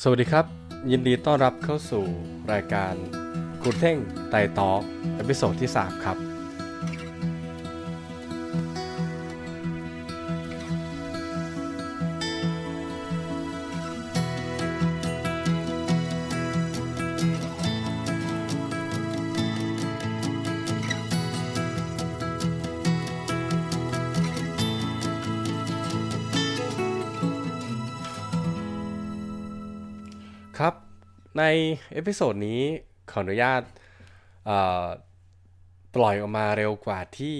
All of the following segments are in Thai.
สวัสดีครับ ยินดีต้อนรับเข้าสู่รายการกูเท่งไต่ตอกเอพิโซดที่ 3 ครับ episode นี้ขออนุญาตปล่อยออกมาเร็วกว่าที่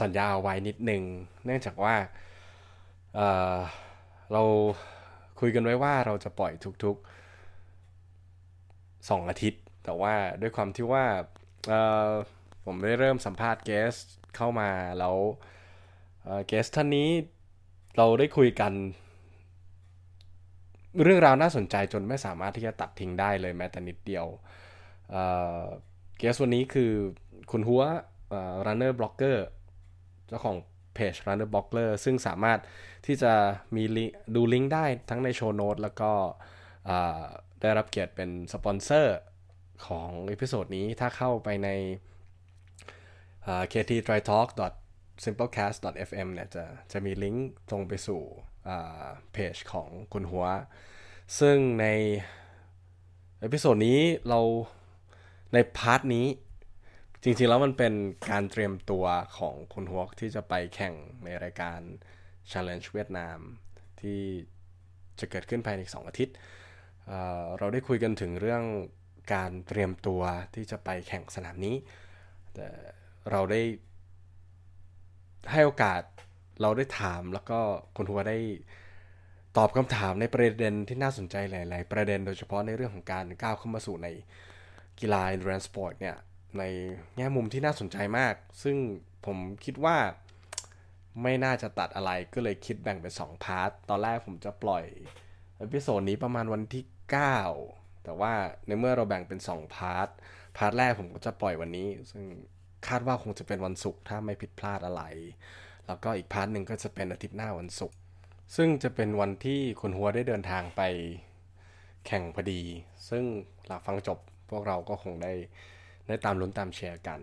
สัญญาเอาไว้นิดหนึ่งเนื่องจากว่าเราคุยกันไว้ว่าเราจะปล่อยทุกๆ 2 อาทิตย์ แต่ว่าด้วยความที่ว่าผมได้เริ่มสัมภาษณ์ guest เข้ามาแล้ว guest ท่านนี้เราได้คุยกัน เรื่องราวน่าสนใจจนไม่สามารถที่จะตัดทิ้งได้เลยแม้แต่นิดเดียว guest วันนี้คือคุณฮั้ว runner blogger เจ้าของเพจ runner blogger ซึ่งสามารถที่จะมีดูลิงก์ได้ทั้งใน show note แล้วก็ได้รับเกียรติเป็นสปอนเซอร์ของ episode นี้ถ้าเข้าไปใน kt t r i talk simplecast fm เนี่ยจะจะมีลิงก์ตรงไปสู่ เพจของคุณฮั้ว ซึ่งใน episode นี้เราใน part นี้จริงๆแล้วมันเป็นการเตรียมตัวของคุณฮั้วที่จะไปแข่งในรายการ Challenge เวียดนาม ที่จะเกิดขึ้นภายใน2อาทิตย์เราได้คุยกันถึงเรื่องการเตรียมตัวที่จะไปแข่งสนามนี้ แต่เราได้ให้โอกาส เราได้ถามแล้วก็คุณฮั้วได้ตอบคำถามในประเด็นที่น่าสนใจหลาย ๆ ประเด็นโดยเฉพาะในเรื่องของการก้าวเข้ามาสู่ในกีฬา endurance sport เนี่ยในแง่มุมที่น่าสนใจมาก ซึ่งผมคิดว่าไม่น่าจะตัดอะไรก็เลยคิดแบ่งเป็น 2 part ตอนแรกผมจะปล่อย episode นี้ประมาณวันที่ 9 แต่ว่าในเมื่อเราแบ่งเป็น 2 part part แรกผมก็จะปล่อยวันนี้ ซึ่งคาดว่าคงจะเป็นวันศุกร์ถ้าไม่ผิดพลาดอะไร แล้วก็อีก part หนึ่งก็จะเป็นอาทิตย์หน้าวันศุกร์ซึ่งจะเป็นวันที่คุณฮั้วได้เดินทางไปแข่งพอดี ซึ่งหลังฟังจบพวกเราก็คงได้ได้ตามลุ้นตามเชียร์กัน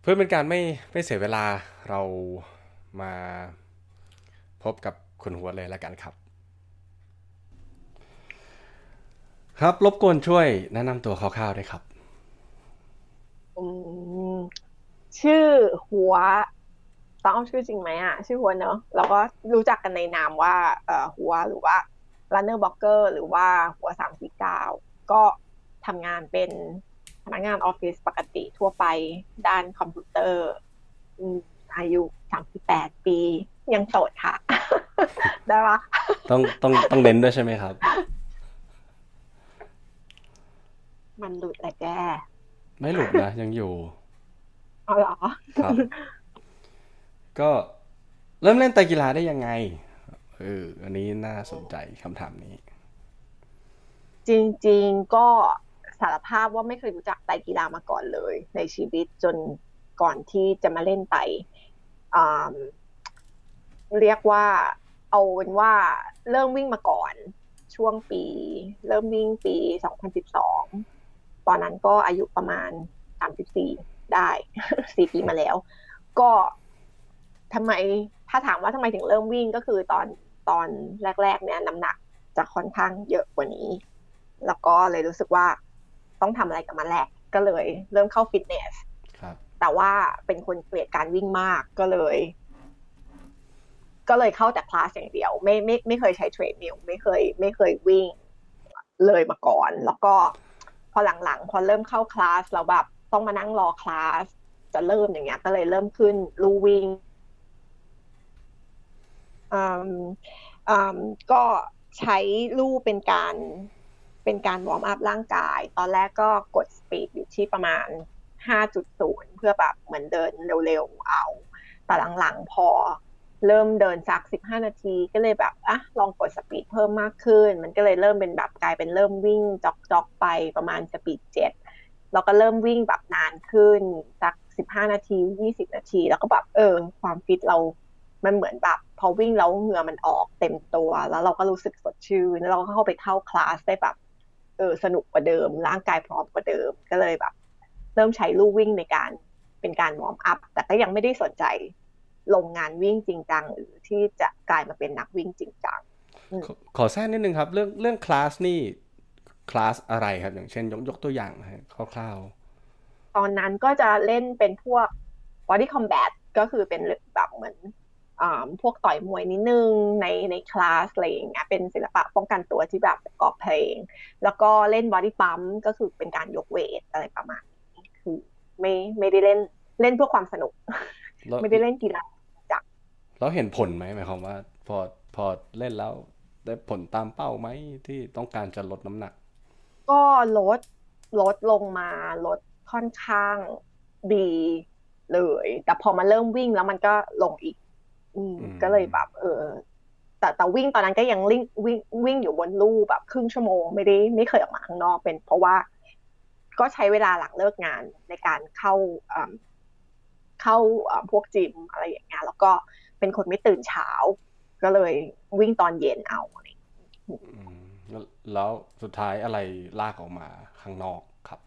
เพื่อเป็นการไม่ไม่เสียเวลาเรามาพบกับคุณหัวเลยแล้วกันครับ ครับรบกวนช่วยแนะนำตัวคร่าวๆด้วยครับ ชื่อหัวต้องเอาชื่อจริงไหมอะ ชื่อหัวเนอะแล้วก็รู้จักกันในนามว่าเอ่อหัวหรือว่า runner blogger หรือว่าหัวสามสี่เก้าก็ทำงานเป็นพนักงานออฟฟิศปกติทั่วไปด้านคอมพิวเตอร์อายุสามสิบแปดปี ยังโสดค่ะ ได้ปะต้องต้องต้องเน้นด้วยใช่ไหมครับ มันหลุดแหละแก ไม่หลุดนะ ยังอยู่ อ๋อเหรอครับก็เริ่มเล่นไตกีฬาได้ยังไงเอออันนี้น่าสนใจคำถามนี้ จริง ๆ ก็สารภาพว่าไม่เคยรู้จักไตกีฬามาก่อนเลย ในชีวิตจนก่อนที่จะมาเล่นไตเรียกว่าเอาเป็นว่าเริ่มวิ่งมาก่อน ช่วงปี เริ่มวิ่งปี 2012 ตอนนั้นก็อายุประมาณ 34 ได้4ปีมาแล้ว ก็ทำไมถ้าถามว่าทำไมถึงเริ่มวิ่งก็คือตอนตอนแรก ๆ เนี่ยน้ำหนักจะค่อนข้างเยอะกว่านี้ แล้วก็เลยรู้สึกว่าต้องทำอะไรกับมันแหละก็เลยเริ่มเข้าฟิตเนสแต่ว่าเป็นคนเกลียดการวิ่งมากก็เลย ก็เลยเข้าแต่คลาสอย่างเดียว ไม่ไม่ไม่เคยใช้เทรดมิลไม่เคย ไม่เคยวิ่งเลยมาก่อน แล้วก็พอหลังๆ พอเริ่มเข้าคลาสเราแบบ ต้องมานั่งรอคลาสจะเริ่มอย่างเงี้ย ก็เลยเริ่มขึ้นลู่วิ่งก็ใช้ลู่เป็นการเป็นการ warm up ร่างกาย ตอนแรกก็กด speed อยู่ที่ประมาณ 5.0 เพื่อแบบเหมือนเดินเร็วๆเอา แต่หลังๆพอเริ่มเดินสัก 15 นาทีก็เลยแบบอะลองกด speed เพิ่มมากขึ้น มันก็เลยเริ่มเป็นแบบกลายเป็นเริ่มวิ่ง jog ๆไปประมาณ speed เจ็ดแล้วก็เริ่มวิ่งแบบนานขึ้นสัก15นาที20นาที แล้วก็แบบเออ ความฟิตเรา มันเหมือนแบบ พอวิ่งแล้วเหงื่อมันออกเต็มตัว แล้วเราก็รู้สึกสดชื่นแล้วเราก็เข้าไปเข้าคลาสได้แบบเออสนุกกว่าเดิม ร่างกายพร้อมกว่าเดิม ก็เลยแบบ เริ่มใช้ลู่วิ่งในการเป็นการวอร์มอัพแต่ก็ยังไม่ได้สนใจลงงานวิ่งจริงจังหรือที่จะกลายมาเป็นนักวิ่งจริงจังขอแทรกนิดนึงครับ เรื่องเรื่องคลาสนี่ คลาสอะไรครับ อย่างเช่น ยกยกตัวอย่างคร่าวๆ ตอนนั้นก็จะเล่นเป็นพวก body combat ก็คือเป็นแบบเหมือนพวกต่อยมวยนิดนึงในในคลาสอะไรอย่างเงี้ยเป็นศิลปะป้องกันตัวที่แบบประกอบเพลง แล้วก็เล่นบอดี้ปั๊มก็คือเป็นการยกเวทอะไรประมาณนี้คือไม่ไม่ได้เล่นเล่นเพื่อความสนุก ไม่ได้เล่นกีฬาจักแล้วเห็นผลไหมหมายความว่า พอพอเล่นแล้วได้ผลตามเป้าไหมที่ต้องการจะลดน้ำหนัก ก็ลดลดลงมาลดค่อนข้างดีเลย แต่พอมาเริ่มวิ่งแล้วมันก็ลงอีก อืมก็เลยแบบ เออ แต่แต่วิ่งตอนนั้นก็ยังวิ่งวิ่งวิ่งอยู่บนลู่แบบครึ่งชั่วโมงไม่ได้ไม่เคยออกมาข้างนอกเป็น เพราะว่าก็ใช้เวลาหลังเลิกงานในการเข้าเข้าพวกจิมอะไรอย่างเงี้ยแล้วก็เป็นคนไม่ตื่นเช้า ก็เลยวิ่งตอนเย็นเอาอะไร แล้วสุดท้ายอะไรลากออกมาข้างนอกครับ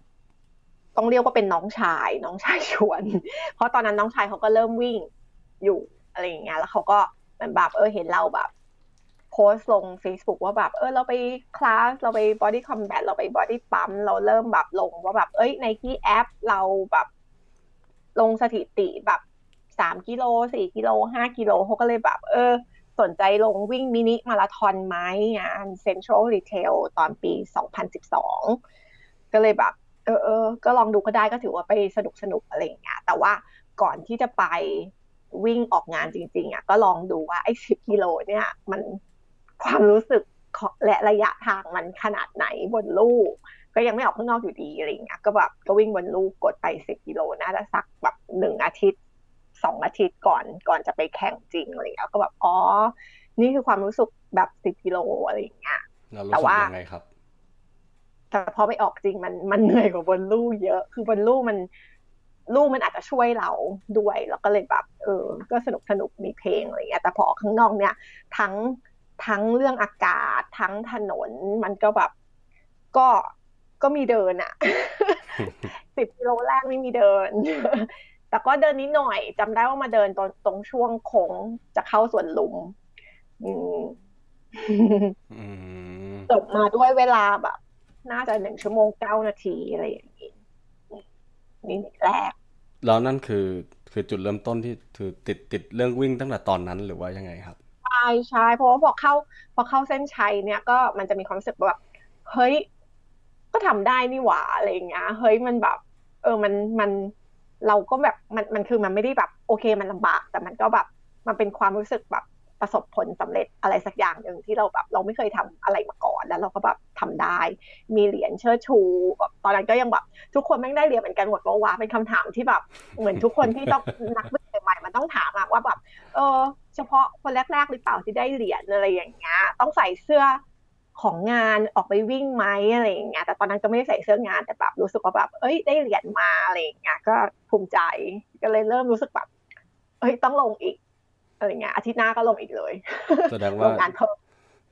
ต้องเรียกว่าเป็นน้องชาย น้องชายชวน เพราะตอนนั้นน้องชายเขาก็เริ่มวิ่งอยู่อะไรอย่างเงี้ยแล้วเขาก็เหมือนแบบเออเห็นเราแบบโพสต์ลง Facebook ว่าแบบเออเราไปคลาสเราไป Body Combat เราไป Body Pump เราเริ่มแบบลงว่าแบบเอ้ยในที่แอปเราแบบลงสถิติแบบสามกิโลสี่กิโลห้ากิโลเขาก็เลยแบบ เออ สนใจลงวิ่งมินิมาราธอนไหมงาน Central Retail ตอนปีสองพันสิบสองก็เลยแบบ เออเออก็ลองดูก็ได้ก็ถือว่าไปสนุกสนุกอะไรอย่างเงี้ยแต่ว่าก่อนที่จะไปวิ่งออกงานจริง ๆอะก็ลองดูว่าไอ้สิบกิโลเนี่ย มันความรู้สึกและระยะทางมันขนาดไหนบนลูก ก็ยังไม่ออกข้างนอกอยู่ดีอะไรเงี้ยก็แบบก็วิ่งบนลูกกดไปสิบกิโลน่าจะสักแบบหนึ่งอาทิตย์ สองอาทิตย์ก่อนก่อนจะไปแข่งจริงอะไรเงี้ยก็แบบอ๋อ นี่คือความรู้สึกแบบสิบกิโลอะไรอย่างเงี้ยแต่ว่ายังไงครับแต่พอไปออกจริงมันมันเหนื่อยกว่าบนลู่เยอะ คือบนลู่มันลู่มันอาจจะช่วยเราด้วย แล้วก็เลยแบบ เออ ก็สนุกสนุกมีเพลงอะไรเงี้ยแต่พอข้างนอกเนี่ย ทั้งทั้งเรื่องอากาศ ทั้งถนนมันก็แบบ ก็ก็มีเดินอะสิบกิโลแรกไม่มีเดิน แต่ก็เดินนิดหน่อยจำได้ว่ามาเดินตรงตรงช่วงโค้งจะเข้าสวนลุมจบมาด้วยเวลาแบบ น่าจะหนึ่งชั่วโมงเก้านาทีอะไรอย่างนี้นี่แรก แล้วนั่นคือคือจุดเริ่มต้นที่คือติดติดเรื่องวิ่งตั้งแต่ตอนนั้นหรือว่ายังไงครับใช่ใช่เพราะว่าพอเข้า พอเข้าเส้นชัยเนี่ยก็มันจะมีความรู้สึกแบบเฮ้ย ก็ทำได้นี่หว่าอะไรเงี้ยเฮ้ยมันแบบ เออมันมัน เราก็แบบมันมันคือมันไม่ได้แบบโอเคมันลำบาก แต่มันก็แบบมันเป็นความรู้สึกแบบประสบผลสำเร็จอะไรสักอย่างหนึ่งที่เราแบบเราไม่เคยทำอะไรมาก่อน แล้วเราก็แบบทำได้ มีเหรียญเชิดชูแบบตอนนั้นก็ยังแบบทุกคนไม่งได้เหรียญเหมือนกันหมดว่าว่าเป็นคำถามที่แบบเหมือนทุกคนที่ต้องนักวิ่งใหม่มันต้องถามว่าแบบเออเฉพาะคนแรกๆหรือเปล่าที่ได้เหรียญอะไรอย่างเงี้ยต้องใส่เสื้อ ของงานออกไปวิ่งไหมอะไรอย่างเงี้ย แต่ตอนนั้นก็ไม่ได้ใส่เสื้องานแต่แบบรู้สึกว่าแบบ เอ้ยได้เหรียญมาอะไรอย่างเงี้ย ก็ภูมิใจ ก็เลยเริ่มรู้สึกแบบ เอ้ยต้องลงอีกอะไรเงี้ย อาทิตย์หน้าก็ลงอีกเลย แสดงว่า งานเพิ่ม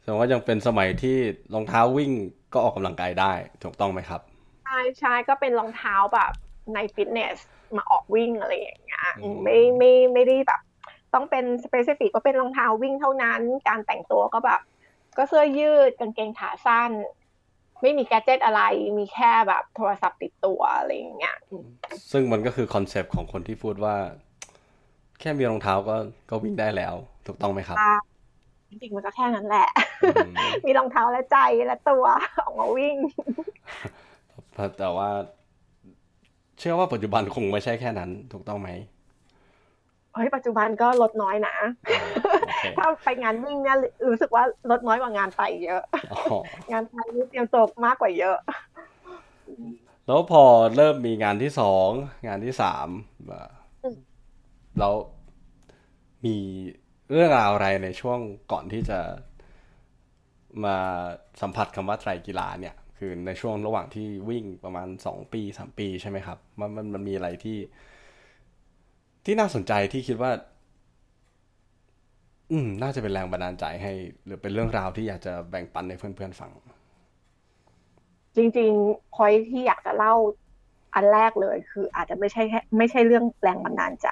แสดงว่ายังเป็นสมัยที่รองเท้าวิ่งก็ออกกำลังกายได้ ถูกต้องไหมครับ ใช่ใช่ก็เป็นรองเท้าแบบในฟิตเนสมาออกวิ่งอะไรอย่างเงี้ย ไม่ไม่ไม่ได้แบบ ต้องเป็น specific ว่าเป็นรองเท้าวิ่งเท่านั้น การแต่งตัวก็แบบ ก็เสื้อยืดกางเกงขาสั้น ไม่มี gadget อะไร มีแค่แบบโทรศัพท์ติดตัวอะไรอย่างเงี้ย ซึ่งมันก็คือ concept ของคนที่พูดว่า แค่มีรองเท้าก็ก็วิ่งได้แล้ว ถูกต้องไหมครับจริงๆมันก็แค่นั้นแหละ มีรองเท้าและใจและตัวออกมาวิ่ง แต่ว่า เชื่อว่าปัจจุบันคงไม่ใช่แค่นั้น ถูกต้องไหม เฮ้ยปัจจุบันก็ลดน้อยนะ ถ้าไปงานวิ่งเนี่ยรู้สึกว่าลดน้อยกว่างานไปเยอะ งานไปนี่เตรียมตัวมากกว่าเยอะ แล้วพอเริ่มมีงานที่สองงานที่สามแล้วมีเรื่องราวอะไรในช่วงก่อนที่จะมาสัมผัสคำว่าไตรกีฬาเนี่ย คือในช่วงระหว่างที่วิ่งประมาณสองปีสามปีใช่ไหมครับ มันมันมันมีอะไรที่ ที่น่าสนใจที่คิดว่า อืม น่าจะเป็นแรงบันดาลใจให้ หรือเป็นเรื่องราวที่อยากจะแบ่งปันในเพื่อนๆฟัง จริงๆพอยที่อยากจะเล่าอันแรกเลย คืออาจจะไม่ใช่ไม่ใช่เรื่องแรงบันดาลใจ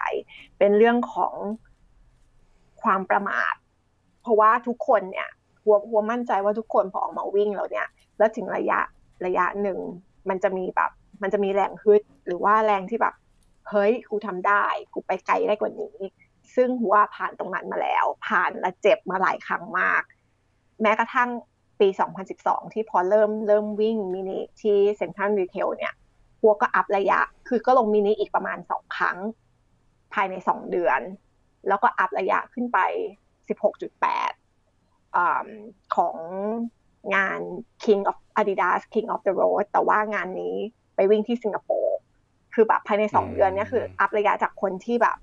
เป็นเรื่องของความประมาท เพราะว่าทุกคนเนี่ยหัวหัวมั่นใจว่าทุกคนพอออกมาวิ่งแล้วเนี่ย แล้วถึงระยะระยะหนึ่งมันจะมีแบบ มันจะมีแรงฮึดหรือว่าแรงที่แบบ เฮ้ยกูทำได้กูไปไกลได้กว่านี้ ซึ่งหัวผ่านตรงนั้นมาแล้ว ผ่านและเจ็บมาหลายครั้งมาก แม้กระทั่งปี 2012 ที่พอเริ่มเริ่มวิ่งมินิที่ Central Retail เนี่ยฮั้วก็ up ระยะ คือก็ลงมินิอีกประมาณสองครั้ง ภายในสองเดือน แล้วก็ up ระยะขึ้นไป 16.8ของงาน King of Adidas King of the Road แต่ว่างานนี้ไปวิ่งที่สิงคโปร์ คือแบบภายในสองเดือนเนี่ยคือ up ระยะจากคนที่แบบ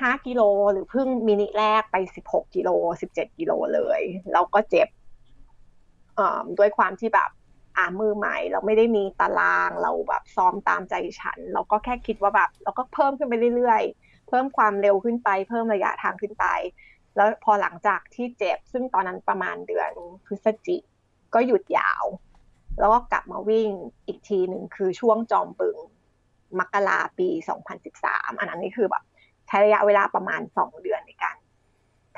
ห้ากิโลหรือเพิ่งมินิแรกไปสิบหกกิโลสิบเจ็ดกิโลเลยแล้วก็เจ็บด้วยความที่แบบอ่ามือใหม่ เราไม่ได้มีตารางเราแบบซ้อมตามใจฉัน เราก็แค่คิดว่าแบบ เราก็เพิ่มขึ้นไปเรื่อยๆ เพิ่มความเร็วขึ้นไป เพิ่มระยะทางขึ้นไป แล้วพอหลังจากที่เจ็บซึ่งตอนนั้นประมาณเดือนพฤศจิกก็หยุดยาว แล้วก็กลับมาวิ่งอีกทีหนึ่งคือช่วงจอมปึงมกราปี 2013 อันนั้นนี่คือแบบใช้ระยะเวลาประมาณสองเดือนในการ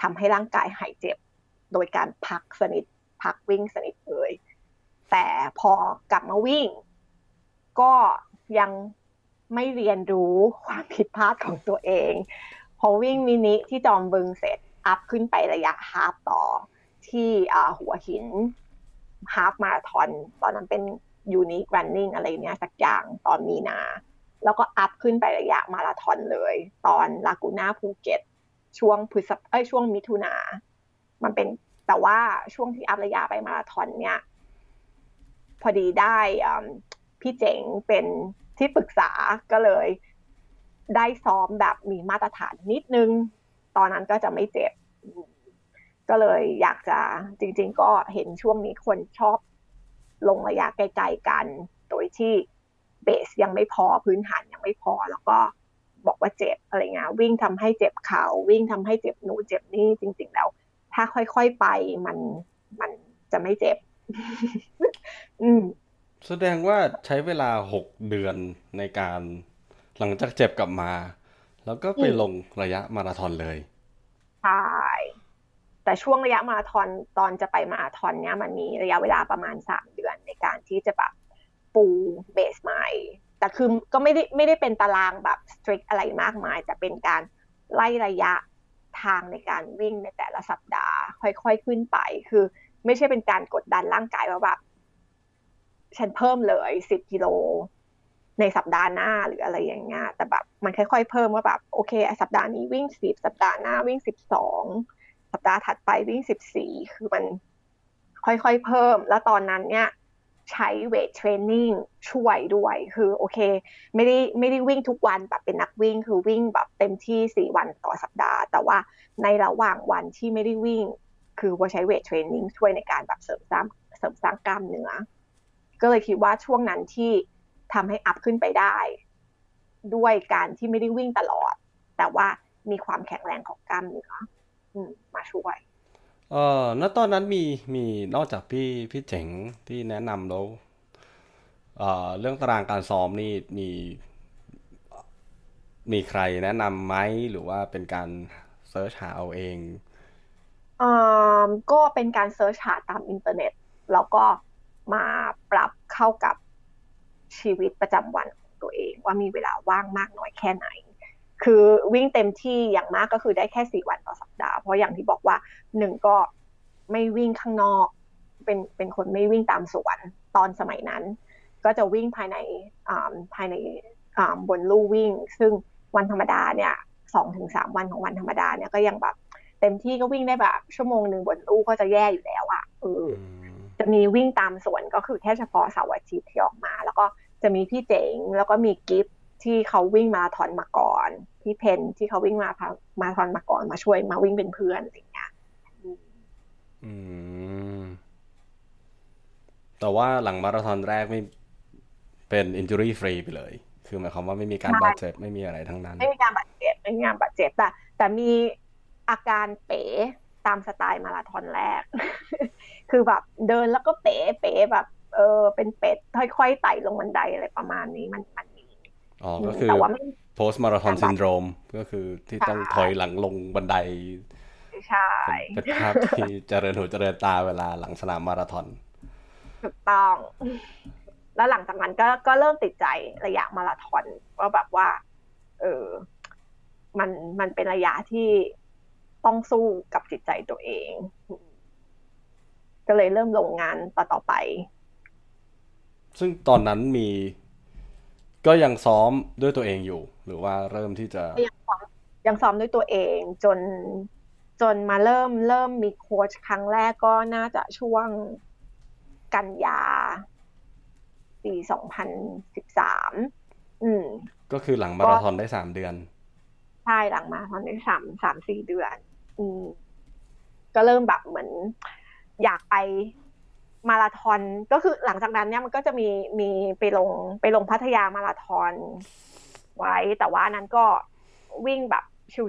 ทำให้ร่างกายหายเจ็บ โดยการพักสนิท พักวิ่งสนิทเลย แต่พอกลับมาวิ่ง ก็ยังไม่เรียนรู้ความผิดพลาดของตัวเอง พอวิ่งมินิที่จอมบึงเสร็จอัพขึ้นไประยะฮาฟต่อที่หัวหิน ฮาฟมาราทอนตอนนั้นเป็นยูนิครันนิ่งอะไรเนี้ยสักอย่างตอนมีนา แล้วก็อัพขึ้นไประยะมาราทอนเลย ตอนลากูน่าภูเก็ตช่วงพฤษภเอ้ยช่วงมิถุนา มันเป็นแต่ว่าช่วงที่อัพระยะไปมาราธอนเนี่ย พอดีได้พี่เจ๋งเป็นที่ปรึกษาก็เลย ได้ซ้อมแบบมีมาตรฐานนิดนึง ตอนนั้นก็จะไม่เจ็บ ก็เลยอยากจะจริง ๆ ก็เห็นช่วงนี้คนชอบลงระยะไกลๆกัน โดยที่เบสยังไม่พอพื้นฐานยังไม่พอ แล้วก็บอกว่าเจ็บอะไรเงี้ยวิ่งทำให้เจ็บเข่าวิ่งทำให้เจ็บหนูเจ็บนี่จริง ๆ แล้ว ถ้าค่อยๆไปมันมันจะไม่เจ็บ อืมแสดงว่าใช้เวลาหกเดือนในการหลังจากเจ็บกลับมา แล้วก็ไปลงระยะมาราธอนเลย ใช่ แต่ช่วงระยะมาราธอนตอนจะไปมาราธอนเนี้ยมันมีระยะเวลาประมาณสามเดือนในการที่จะแบบปูเบสใหม่แต่คือก็ไม่ได้ไม่ได้เป็นตารางแบบสตริกอะไรมากมาย แต่เป็นการไล่ระยะทางในการวิ่งในแต่ละสัปดาห์ ค่อยๆขึ้นไป คือ ไม่ใช่เป็นการกดดันร่างกายว่าแบบฉันเพิ่มเลยสิบกิโลในสัปดาห์หน้าหรืออะไรอย่างเงี้ยแต่แบบมันค่อยๆเพิ่มว่าแบบโอเค สัปดาห์นี้วิ่งสิบสัปดาห์หน้าวิ่งสิบสอง สัปดาห์ถัดไปวิ่งสิบสี่คือมันค่อยๆเพิ่ม แล้วตอนนั้นเนี่ยใช้เวทเทรนนิ่งช่วยด้วยคือโอเค ไม่ได้ไม่ได้วิ่งทุกวันแบบเป็นนักวิ่ง คือวิ่งแบบเต็มที่สี่วันต่อสัปดาห์ แต่ว่าในระหว่างวันที่ไม่ได้วิ่ง คือว่าใช้เวทเทรนนิ่งช่วยในการแบบเสริมสร้างเสริมสร้างกล้ามเนื้อ ก็เลยคิดว่าช่วงนั้นที่ทำให้อัพขึ้นไปได้ ด้วยการที่ไม่ได้วิ่งตลอด แต่ว่ามีความแข็งแรงของกล้ามเนื้อ มาช่วยเออณตอนนั้นมีมีนอกจากพี่พี่เจ๋งที่แนะนำแล้วเอ่อเรื่องตารางการซ้อมนี่มีมีใครแนะนำไหมหรือว่าเป็นการเซิร์ชหาเอาเองอ่าก็เป็นการ search หาตามอินเทอร์เน็ต แล้วก็มาปรับเข้ากับชีวิตประจำวันของตัวเอง ว่ามีเวลาว่างมากน้อยแค่ไหน คือวิ่งเต็มที่อย่างมากก็คือได้แค่สี่วันต่อสัปดาห์ เพราะอย่างที่บอกว่าหนึ่งก็ไม่วิ่งข้างนอก เป็นเป็นคนไม่วิ่งตามสวนตอนสมัยนั้น ก็จะวิ่งภายในภายในบนลู่วิ่ง ซึ่งวันธรรมดาเนี่ยสองถึงสามวันของวันธรรมดาเนี่ยก็ยังแบบเต็มที่ก็วิ่งได้แบบชั่วโมงหนึ่งบนลู่ก็จะแย่อยู่แล้วอะ่ะเออจะมีวิ่งตามสวนก็คือแค่เฉพาะเสาร์อาทิตย์ที่ออกมา แล้วก็จะมีพี่เจ๋งแล้วก็มีกิฟ ที่เขาวิ่งมาถอนมาก่อน พี่เพนที่เขาวิ่งมามาทอนมาก่อนมาช่วยมาวิ่งเป็นเพื่อนอะไรเงี้ยอืมแต่ว่าหลังมาราธอนแรกไม่เป็นอินจูรี่ฟรีไปเลย คือหมายความว่าไม่มีการบาดเจ็บไม่มีอะไรทั้งนั้น ไม่มีการบาดเจ็บไม่มีการบาดเจ็บแต่แต่มีอาการเป๋ตามสไตล์มาราธอนแรก คือแบบเดินแล้วก็เป๋เป๋แบบ เออเป็นเป็ดค่อยๆไต่ลงบันไดอะไรประมาณนี้มันมันมี อ๋อ ก็คือแต่ว่าไม่ post marathon syndrome ก็คือที่ต้องถอยหลังลงบันได ใช่เป็นเป็นภาพที่เจริญหูเจริญตาเวลาหลังสนามมาราธอน ถูกต้อง แล้วหลังจากนั้นก็ก็เริ่มติดใจระยะมาราธอนว่าแบบว่า เออ มันมันเป็นระยะที่ต้องสู้กับจิตใจตัวเอง ก็เลยเริ่มลงงานต่อต่อไป ซึ่งตอนนั้นมี ก็ยังซ้อมด้วยตัวเองอยู่ หรือว่าเริ่มที่จะยังซ้อมยังซ้อมด้วยตัวเองจนจนมาเริ่มเริ่มมีโค้ชครั้งแรกก็น่าจะช่วงกันยาปีสองพันสิบสามอืม ก็คือหลังมาราธอนได้สามเดือน ใช่หลังมาตอนนี้สามสามสี่เดือน อืม ก็เริ่มแบบเหมือน อยากไป มาราธอนก็คือหลังจากนั้นเนี่ยมันก็จะมีมีไปลงไปลงพัทยามาราธอนไว้ แต่ว่านั้นก็วิ่งแบบ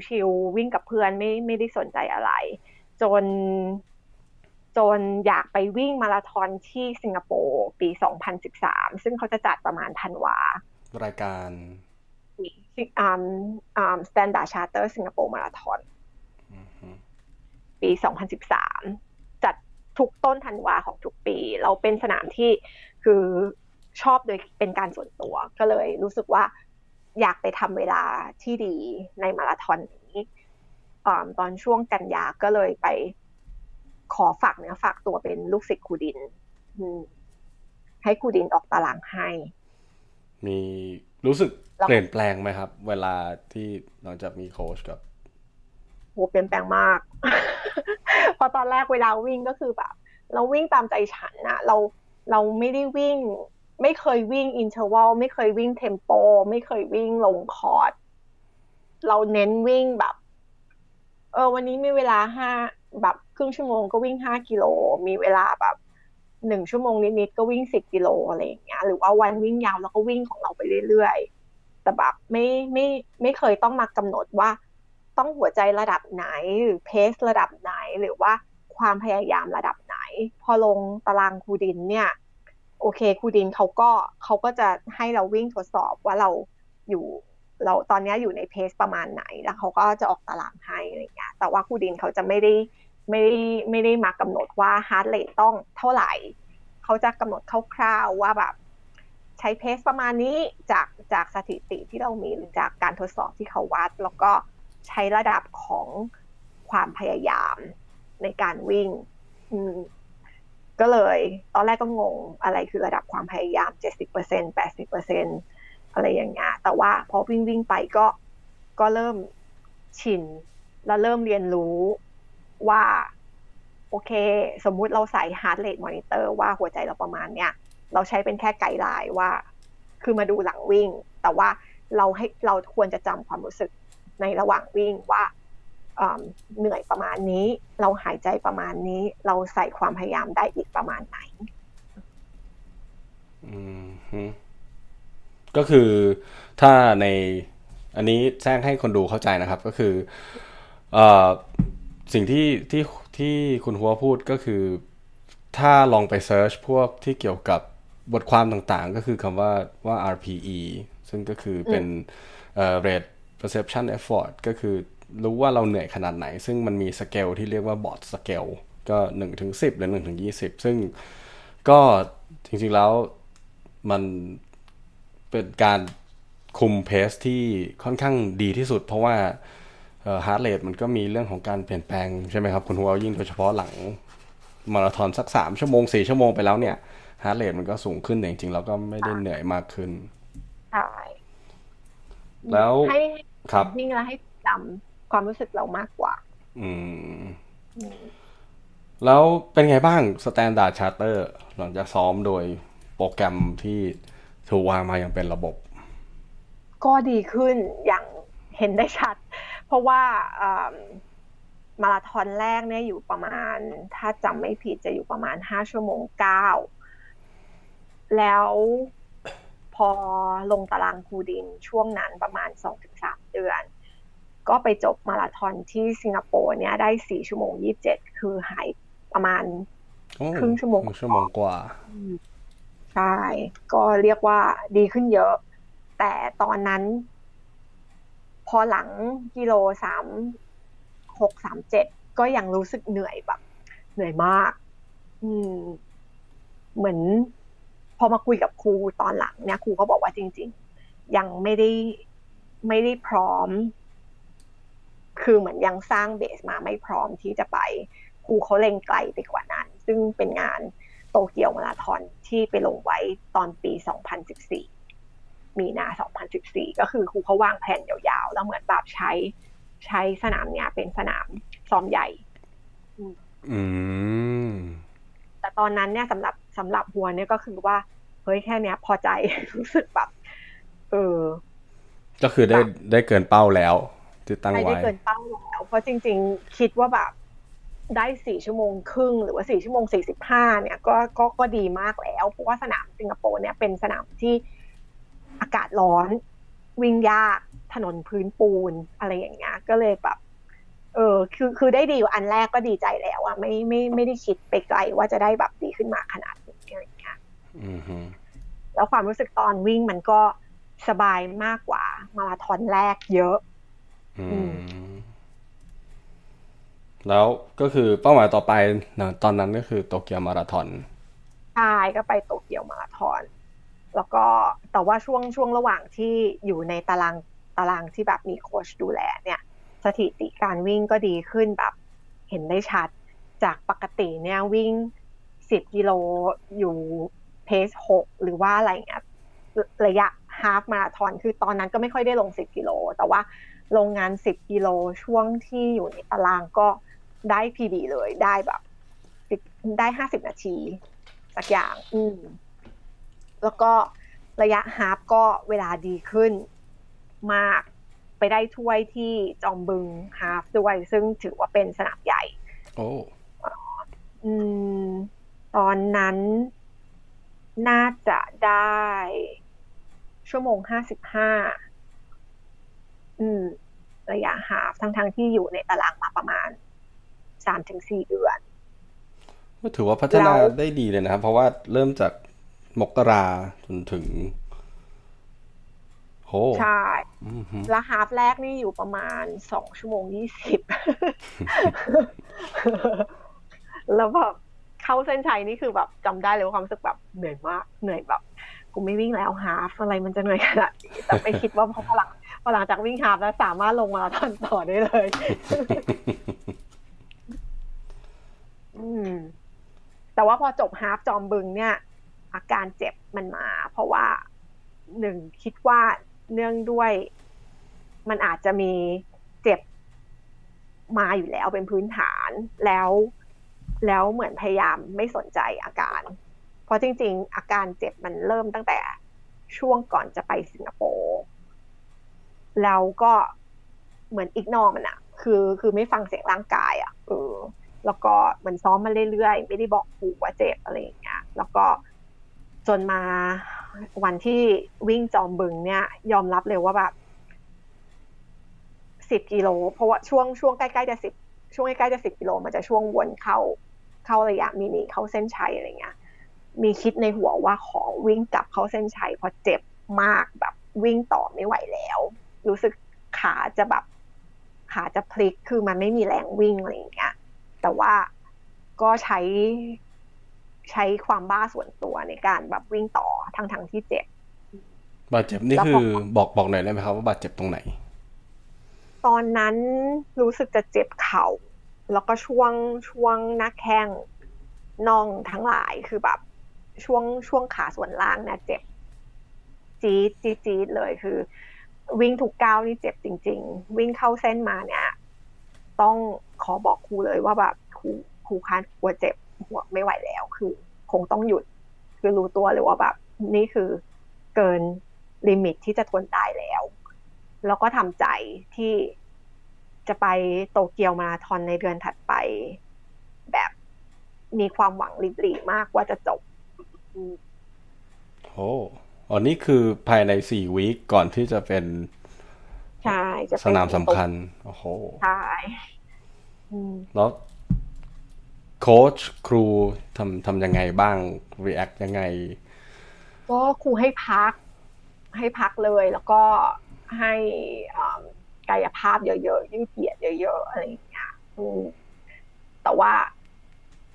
ชิวๆวิ่งกับเพื่อนไม่ไม่ได้สนใจอะไร จน จนอยากไปวิ่งมาราธอนที่สิงคโปร์ปี 2013 ซึ่งเขาจะจัดประมาณธันวารายการอ่าอ่า Standard Charter สิงคโปร์มาราธอนอือฮึปี 2013จัด ทุกต้นธันวาของทุกปี เราเป็นสนามที่คือชอบโดยเป็นการส่วนตัว ก็เลยรู้สึกว่าอยากไปทำเวลาที่ดีในมาราธอนนี้อตอนช่วงกันยาก็เลยไปขอฝากเนื้อฝากตัวเป็นลูกศิษย์ครูดิน ให้ครูดินออกตารางให้ มีรู้สึกเปลี่ยนแปลงไหมครับ เวลาที่หลังจากมีโค้ชกับ โหเปลี่ยนแปลงมากเพราะตอนแรกเวลาวิ่งก็คือแบบ เราวิ่งตามใจฉันนะเราเราไม่ได้วิ่ง ไม่เคยวิ่ง interval ไม่เคยวิ่ง tempo ไม่เคยวิ่งลงคอร์ดเราเน้นวิ่งแบบ เออ วันนี้มีเวลาห้าแบบครึ่งชั่วโมงก็วิ่งห้ากิโลมีเวลาแบบหนึ่งชั่วโมงนิดๆก็วิ่งสิบกิโลอะไรอย่างเงี้ยหรือว่าวันวิ่งยาวเราก็วิ่งของเราไปเรื่อยๆแต่แบบไม่ไม่ไม่เคยต้องมากำหนดว่า ต้องหัวใจระดับไหนหรือ pace ระดับไหนหรือว่าความพยายามระดับไหน พอลงตารางครูดินเนี่ย โอเคครูดินเขาก็เขาก็จะให้เราวิ่งทดสอบว่าเราอยู่เราตอนนี้อยู่ใน pace ประมาณไหน แล้วเขาก็จะออกตารางให้อะไรเงี้ยแต่ว่าครูดินเขาจะไม่ได้ไม่ได้ไม่ได้มากำหนดว่า heart rate ต้องเท่าไหร่เขาจะกำหนดคร่าวๆว่าแบบใช้ pace ประมาณนี้จากจากสถิติที่เรามีหรือจากการทดสอบที่เขาวัด แล้วก็ ใช้ระดับของความพยายามในการวิ่ง ก็เลย ตอนแรกก็งงอะไรคือระดับความพยายาม 70% 80%อะไรอย่างเงี้ย แต่ว่าพอวิ่งวิ่งไปก็ก็เริ่มชิน แล้วเริ่มเรียนรู้ว่า โอเค สมมุติเราใส่ heart rate monitor ว่าหัวใจเราประมาณเนี้ย เราใช้เป็นแค่ไกด์ไลน์ว่า คือมาดูหลังวิ่ง แต่ว่าเราให้เราควรจะจำความรู้สึก ในระหว่างวิ่งว่าอ่าเหนื่อยประมาณนี้ เราหายใจประมาณนี้ เราใส่ความพยายามได้อีกประมาณไหนอืมฮึก็คือถ้าในอันนี้แจ้งให้คนดูเข้าใจนะครับ ก็คือเอ่อสิ่งที่ที่ที่คุณหัวพูดก็คือ ถ้าลองไปเซิร์ชพวกที่เกี่ยวกับบทความต่างๆ ก็คือคำว่าว่า RPE ซึ่งก็คือเป็นเอ่อ rate perception effort ก็คือรู้ว่าเราเหนื่อยขนาดไหน ซึ่งมันมีสเกลที่เรียกว่า Borg scale ก็1ถึง10 หรือ1ถึง20 ซึ่งก็จริงๆแล้วมันเป็นการคุม pace ที่ค่อนข้างดีที่สุด เพราะว่า heart rate มันก็มีเรื่องของการเปลี่ยนแปลงใช่ไหมครับ คุณฮั้วยิ่งโดยเฉพาะหลังมาราธอนสัก 3 ชั่วโมง 4 ชั่วโมงไปแล้วเนี่ย heart rate มันก็สูงขึ้นแต่จริงๆ แล้วก็ไม่ได้เหนื่อยมากขึ้นใช่แล้วให้ ครับวิ่งแล้วให้จำความรู้สึกเรามากกว่า อืมอืมแล้วเป็นไงบ้าง Standard Chartered หลังจากซ้อมโดยโปรแกรมที่ถูกวางมาอย่างเป็นระบบ ก็ดีขึ้นอย่างเห็นได้ชัด เพราะว่าอ่ามาราธอนแรกเนี่ยอยู่ประมาณ ถ้าจำไม่ผิดจะอยู่ประมาณห้าชั่วโมงเก้าแล้วพอลงตารางครูดินช่วงนั้นประมาณสองถึงสาม เดือน ก็ไปจบมาราธอนที่สิงคโปร์เนี่ยได้สี่ชั่วโมงยี่สิบเจ็ดคือหายประมาณครึ่งชั่วโมงครึ่งชั่วโมงกว่าใช่ก็เรียกว่าดีขึ้นเยอะ แต่ตอนนั้น พอหลังกิโลสามหกสามเจ็ดก็ยังรู้สึกเหนื่อยแบบ เหนื่อยมาก อืม เหมือน พอมาคุยกับครูตอนหลังเนี่ยครูก็บอกว่าจริง ๆ ยังไม่ได้ ไม่ได้พร้อม คือเหมือนยังสร้างเบสมาไม่พร้อมที่จะไปครูเขาเล็งไกลไปกว่านั้น ซึ่งเป็นงานโตเกียวมาราธอนที่ไปลงไว้ตอนปี 2014 มีนา 2014 ก็คือครูเขาวางแผนยาวๆ แล้วเหมือนแบบใช้ใช้สนามเนี้ยเป็นสนามซ้อมใหญ่ อืม แต่ตอนนั้นเนี่ยสำหรับสำหรับหัวเนี่ยก็คือว่า เฮ้ยแค่เนี้ย พอใจรู้สึกแบบ เออ ก็คือได้ได้เกินเป้าแล้วที่ตั้งไม่ไว้ได้เกินเป้าแล้วเพราะจริง ๆ คิดว่าแบบได้สี่ชั่วโมงครึ่งหรือว่าสี่ชั่วโมงสี่สิบห้าเนี่ยก็ก็ก็ดีมากแล้ว เพราะว่าสนามสิงคโปร์เนี่ยเป็นสนามที่อากาศร้อน วิ่งยากถนนพื้นปูนอะไรอย่างเงี้ยก็เลยแบบเออคือคือได้ดีกว่าอันแรกก็ดีใจแล้วอะไม่ไม่ไม่ได้คิดไปไกลว่าจะได้แบบดีขึ้นมาขนาดนี้อะไรอย่างเงี้ยอือฮึแล้วความรู้สึกตอนวิ่งมันก็ สบายมากกว่า มาราธอนแรกเยอะอืมแล้วก็คือเป้าหมายต่อไปนะตอนนั้นก็คือโตเกียวมาราธอนใช่ก็ไปโตเกียวมาราธอนแล้วก็แต่ว่าช่วงช่วงระหว่างที่อยู่ในตารางตารางที่แบบมีโค้ชดูแลเนี่ย สถิติการวิ่งก็ดีขึ้นแบบเห็นได้ชัดจากปกติเนี่ยวิ่งสิบกิโลอยู่เพสหกหรือว่าอะไรเงี้ยระยะ ฮาฟมาราธอนคือตอนนั้นก็ไม่ค่อยได้ลงสิบกิโล แต่ว่าลงงานสิบกิโลช่วงที่อยู่ในตารางก็ได้พีดีเลยได้แบบ10ได้ห้าสิบนาทีสักอย่าง อืม แล้วก็ระยะฮาฟก็เวลาดีขึ้นมากไปได้ถ้วยที่จอมบึงฮาฟด้วย ซึ่งถือว่าเป็นสนามใหญ่ โอ้อืม ตอนนั้นน่าจะได้ ชั่วโมงห้าสิบห้าอืม ระยะฮาฟทั้งทั้งๆที่อยู่ในตารางมาประมาณสามถึงสี่เดือน ก็ถือว่าพัฒนาแล้วได้ดีเลยนะครับ เพราะว่าเริ่มจากมกราจนถึงโหใช่อือฮึแล้วฮาฟแรกนี่อยู่ประมาณสองชั่วโมงยี่สิบแล้วแบบเข้าเส้นชัยนี่คือแบบจำได้เลยว่าความรู้สึกแบบเหนื่อยมาก เหนื่อยแบบ กูไม่วิ่งแล้วฮาฟอะไรมันจะเหนื่อยขนาดนี้แต่ไม่คิดว่าพอหลังพอหลังจากวิ่งฮาฟแล้วสามารถลงมาราธอนต่อได้เลย อืม แต่ว่าพอจบฮาฟจอมบึงเนี่ย อาการเจ็บมันมา เพราะว่าหนึ่งคิดว่าเนื่องด้วยมันอาจจะมีเจ็บมาอยู่แล้วเป็นพื้นฐานแล้ว แล้วเหมือนพยายามไม่สนใจอาการ เพราะจริง ๆ อาการเจ็บมันเริ่มตั้งแต่ช่วงก่อนจะไปสิงคโปร์แล้วก็เหมือนอีกนอมันอะคือคือไม่ฟังเสียงร่างกายอะเออ แล้วก็เหมือนซ้อมมาเรื่อยๆ ไม่ได้บอกครูว่าเจ็บอะไรอย่างเงี้ย แล้วก็จนมาวันที่วิ่งจอมบึงเนี่ย ยอมรับเลยว่าแบบสิบกิโล เพราะว่าช่วงช่วงใกล้ๆจะสิบช่วงใกล้ๆจะสิบกิโลมันจะช่วงวนเข้าเข้าระยะมินิเข้าเส้นชัยอะไรเงี้ย มีคิดในหัวว่าขอวิ่งกลับเข้าเส้นชัยเพราะเจ็บมากแบบวิ่งต่อไม่ไหวแล้ว รู้สึกขาจะแบบขาจะพลิกคือมันไม่มีแรงวิ่งอะไรอย่างเงี้ย แต่ว่าก็ใช้ใช้ความบ้าส่วนตัวในการแบบวิ่งต่อทั้งทั้งๆที่เจ็บบาดเจ็บนี่แล้วพอคือบอกบอกหน่อยได้ไหมครับว่าบาดเจ็บตรงไหน ตอนนั้นรู้สึกจะเจ็บเข่า แล้วก็ช่วงช่วงหน้าแข้งน่องทั้งหลายคือแบบ ช่วงช่วงขาส่วนล่างนี่ยเจ็บ จี๊ดจี๊ดจี๊ดเลยคือ วิ่งถูกก้าวนี่เจ็บจริง ๆ วิ่งเข้าเส้นมาเนี่ย ต้องขอบอกครูเลยว่าแบบครูครูคะกลัวเจ็บฮั้วไม่ไหวแล้ว คือ คงต้องหยุด คือรู้ตัวเลยว่าแบบ นี่คือเกิน limit ที่จะทนได้แล้ว แล้วก็ทำใจที่จะไปโตเกียวมาราธอนในเดือนถัดไป แบบมีความหวังริบหรี่มากว่าจะจบ โอ้อ๋อนี่คือภายในสี่ week ก่อนที่จะเป็นใช่จะสนามสำคัญ โอ้โหใช่แล้วโค้ชครูทำทำยังไงบ้าง react ยังไง ก็ครูให้พัก ให้พักเลย แล้วก็ให้กายภาพเยอะๆยืดเหยียดเยอะๆอะไรอย่างเงี้ยแต่ว่า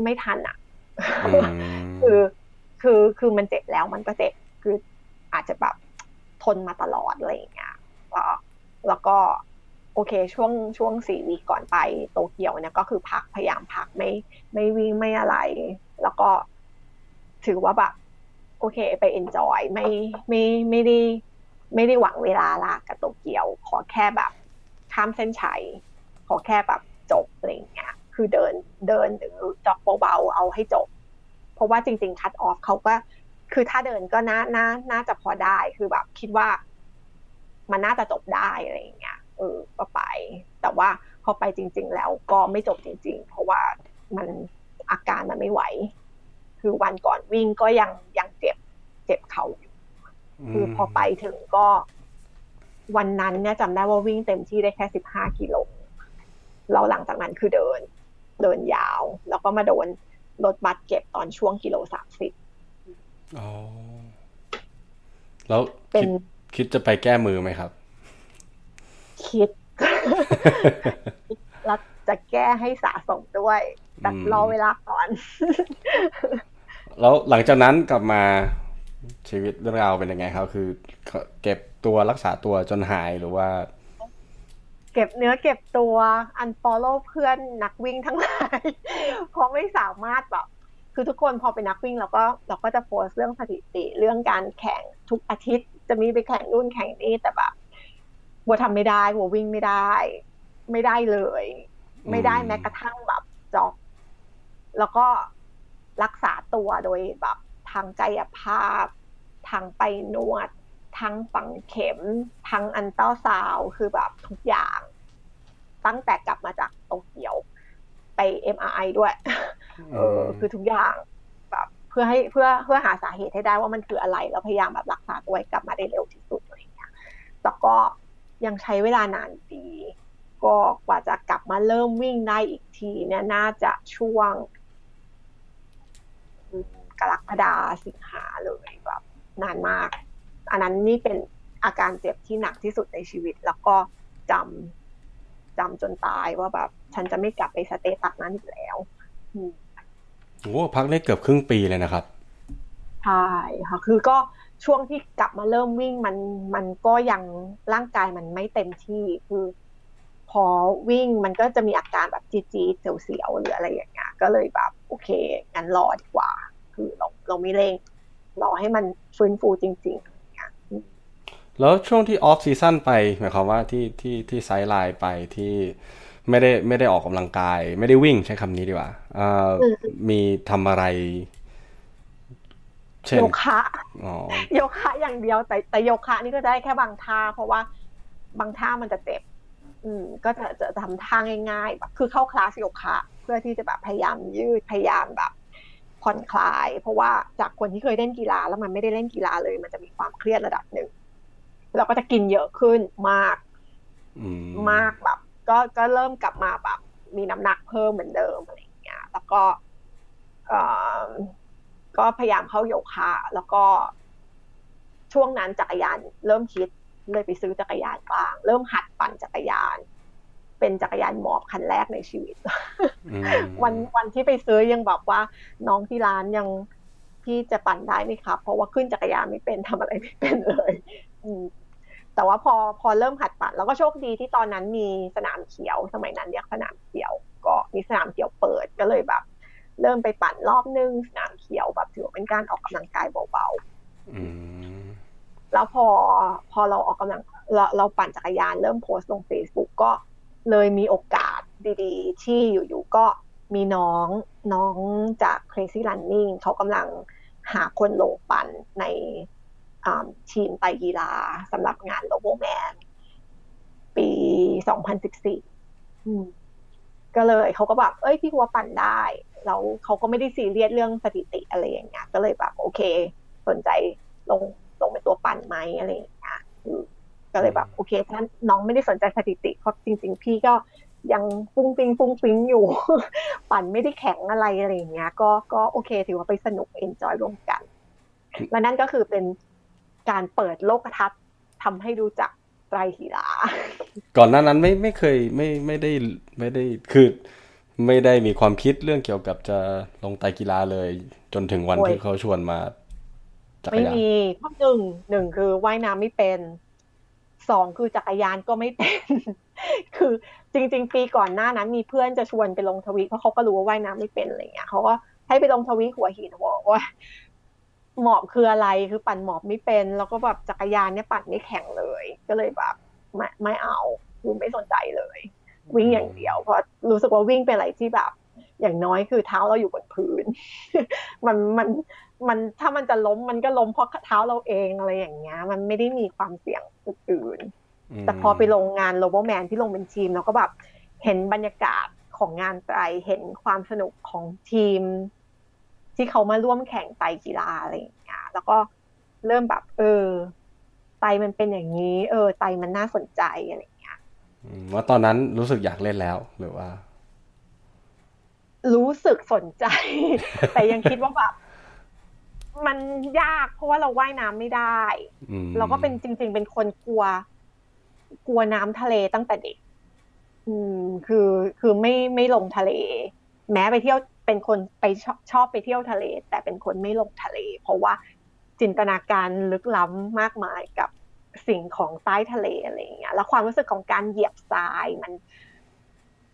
ไม่ทันอะ คือ คือคือมันเจ็บแล้วมันก็เจ็บคืออาจจะแบบทนมาตลอดอะไรอย่างเงี้ยแล้วก็โอเคช่วงช่วงสี่วีก่อนไปโตเกียวเนี่ยก็คือพักพยายามพักไม่ไม่วิ่งไม่อะไร แล้วก็ถือว่าแบบโอเคไปเอนจอยไม่ไม่ไม่ได้ไม่ได้หวังเวลาละกับโตเกียว ขอแค่แบบข้ามเส้นชัยขอแค่แบบจบอะไรเงี้ยคือเดินเดินหรือจอกเบาๆเอาให้จบ ราะว่าจริงๆคัดออฟเขาก็คือถ้าเดินก็น่าน่าน่าจะพอได้คือแบบคิดว่า มันน่าจะจบได้อะไรเงี้ยเออก็ไป แต่ว่าพอไปจริง ๆ แล้วก็ไม่จบจริง ๆ เพราะว่ามันอาการมันไม่ไหว คือวันก่อนวิ่งก็ยังยังเจ็บ เจ็บเข่าอยู่คือพอไปถึงก็ วันนั้นเนี่ยจำได้ว่าวิ่งเต็มที่ได้แค่สิบห้ากิโลแล้วหลังจากนั้นคือเดิน เดินยาว แล้วก็มาโดน รถบัสเก็บตอนช่วงกิโลสามสิบอ๋อ แล้วคิดคิดจะไปแก้มือไหมครับ คิดแล้วจะแก้ให้สะสมด้วยแต่รอเวลาก่อน แล้วหลังจากนั้นกลับมาชีวิตเรื่องราวเป็นยังไงครับ คือ เก็บตัวรักษาตัวจนหายหรือว่า เก็บเนื้อเก็บตัวอันฟอลโล่เพื่อนนักวิ่งทั้งหลายเพราะไม่สามารถแบบคือทุกคนพอเป็นนักวิ่งเราก็เราก็จะโพสเรื่องสถิติเรื่องการแข่งทุกอาทิตย์ จะมีไปแข่งนู่นแข่งนี่แต่แบบบัวทำไม่ได้บัววิ่งไม่ได้ ไม่ได้เลย ไม่ได้แม้กระทั่งแบบจอกแล้วก็รักษาตัวโดยแบบทางกายภาพ ทางไปนวด ทางฝังเข็มทางอันเต้าซาวคือแบบทุกอย่าง ตั้งแต่กลับมาจากโตเกียว ไป MRI ด้วยเออคือทุกอย่างแบบเพื่อให้เพื่อเพื่อหาสาเหตุให้ได้ว่ามันคืออะไร แล้วพยายามแบบรักษาตัวกลับมาได้เร็วที่สุดอะไรอย่างเงี้ยแต่ก็ยังใช้เวลานานดีก็กว่าจะกลับมาเริ่มวิ่งได้อีกทีเนี่ยน่าจะช่วงกรกฎาสิงหาเลยแบบนานมาก อันนั้นนี่เป็นอาการเจ็บที่หนักที่สุดในชีวิต แล้วก็จำจำจนตายว่าแบบ ฉันจะไม่กลับไปสเตตัสนั้นอีกแล้วโอ้พักได้เกือบครึ่งปีเลยนะครับใช่ค่ะคือก็ช่วงที่กลับมาเริ่มวิ่งมันมันก็ยังร่างกายมันไม่เต็มที่คือ พอวิ่งมันก็จะมีอาการแบบจีจีเสียวๆหรืออะไรอย่างเงี้ยก็เลยแบบ โอเคงั้นรอดีกว่า คือเราเราไม่เร่งรอให้มันฟื้นฟูจริงๆ แล้วช่วงที่ off season ไปหมายความว่าที่ที่ที่ sideline ไปที่ไม่ได้ไม่ได้ออกกำลังกาย ไม่ได้วิ่งใช้คำนี้ดีกว่ามีทำอะไรโยคะโยคะอย่างเดียว แต่แต่โยคะนี่ก็ได้แค่บางท่า เพราะว่าบางท่ามันจะเจ็บ อืม ก็จะจะทำท่าง่ายๆแบบคือเข้าคลาสโยคะ เพื่อที่จะแบบพยายามยืดพยายามแบบผ่อนคลาย เพราะว่าจากคนที่เคยเล่นกีฬาแล้วมันไม่ได้เล่นกีฬาเลย มันจะมีความเครียดระดับหนึ่ง เราก็จะกินเยอะขึ้นมากมากแบบ ก็ก็เริ่มกลับมาแบบ มีน้ำหนักเพิ่มเหมือนเดิมอะไรอย่างเงี้ย แล้วก็ก็พยายามเข้าโยคะแล้วก็ ช่วงนั้นจักรยาน เริ่มคิดเลยไปซื้อจักรยานบ้าง เริ่มหัดปั่นจักรยาน เป็นจักรยานหมอบคันแรกในชีวิต วันวันที่ไปซื้อยังบอกว่า น้องที่ร้านยังพี่จะปั่นได้ไหมครับ เพราะว่าขึ้นจักรยานไม่เป็นทำอะไรไม่เป็นเลย แต่ว่าพอพอเริ่มหัดปั่น แล้วก็โชคดีที่ตอนนั้นมีสนามเขียว สมัยนั้นเรียกสนามเขียว ก็มีสนามเขียวเปิดก็เลยแบบ เริ่มไปปั่นรอบนึงสนามเขียวแบบถือว่าเป็นการออกกำลังกายเบาๆแล้วพอพอเราออกกำลังเราเราปั่นจักรยานเริ่มโพสต์ลง Facebook ก็เลยมีโอกาสดีๆ ที่อยู่ๆก็มีน้องน้องจาก Crazy Running เขากำลังหาคนลงปั่นใน ทีมไตกีฬาสำหรับงานโลโบแมนปี 2014 ก็เลยเขาก็แบบ เอ้ยพี่หัวปั่นได้ แล้วเขาก็ไม่ได้ซีเรียสเรื่องสถิติอะไรอย่างเงี้ย ก็เลยแบบโอเค สนใจลงลงเป็นตัวปั่นไหมอะไรอย่างเงี้ยก็เลยแบบโอเคถ้าน้องไม่ได้สนใจสถิติเพราะจริง ๆ พี่ก็ยังฟรุ้งฟริ้งฟรุ้งฟริ้งอยู่ ปั่นไม่ได้แข็งอะไรอะไรอย่างเงี้ย ก็ก็โอเค ถือว่าไปสนุก enjoy ร่วมกัน และนั่นก็คือเป็น การเปิดโลกทัศน์ทำให้รู้จักไตรกีฬาก่อนหน้านั้นไม่ไม่เคยไม่ไม่ได้ไม่ได้คือไม่ได้มีความคิดเรื่องเกี่ยวกับจะลงไตรกีฬาเลย จนถึงวันโอ้ยที่เขาชวนมาจักรไม่ยานมีข้อหนึ่งหนึ่งคือว่ายน้ำไม่เป็นสองคือจักรยานก็ไม่เป็น คือจริง ๆ ปีก่อนหน้านั้นมีเพื่อนจะชวนไปลงทวีตเพราะเขาก็รู้ว่าว่ายน้ำไม่เป็นอะไรเงี้ยเขาก็ให้ไปลงทวีตหัวหินบอกว่า หมอบคืออะไรคือปั่นหมอบไม่เป็น แล้วก็แบบจักรยานเนี่ยปั่นไม่แข็งเลย ก็เลยแบบไม่ไม่เอาคือไม่สนใจเลย วิ่งอย่างเดียวเพราะรู้สึกว่าวิ่งเป็นอะไรที่แบบ อย่างน้อยคือเท้าเราอยู่บนพื้น มันมันมันถ้ามันจะล้มมันก็ล้มเพราะเท้าเราเองอะไรอย่างเงี้ย มันไม่ได้มีความเสี่ยงอื่นๆแต่พอไปลงงานโลโบแมนที่ลงเป็นทีมเราก็แบบเห็นบรรยากาศของงานไตรเห็นความสนุกของทีม ที่เขามาร่วมแข่งไตรกีฬาอะไรอย่างเงี้ยแล้วก็เริ่มแบบ เออ ไตรมันเป็นอย่างนี้ เออ ไตรมันน่าสนใจอะไรอย่างเงี้ยอืมว่าตอนนั้นรู้สึกอยากเล่นแล้วหรือว่า รู้สึกสนใจ แต่ยังคิดว่าแบบมันยากเพราะว่าเราว่ายน้ำไม่ได้อืมเราก็เป็นจริง ๆ เป็นคนกลัว กลัวน้ำทะเลตั้งแต่เด็ก อืม คือคือไม่ไม่ลงทะเล แม้ไปเที่ยวเป็นคนไปชอบชอบไปเที่ยวทะเล แต่เป็นคนไม่ลงทะเล เพราะว่าจินตนาการลึกล้ำมากมายกับสิ่งของใต้ทะเลอะไรอย่างเงี้ยแล้วความรู้สึกของการเหยียบทรายมัน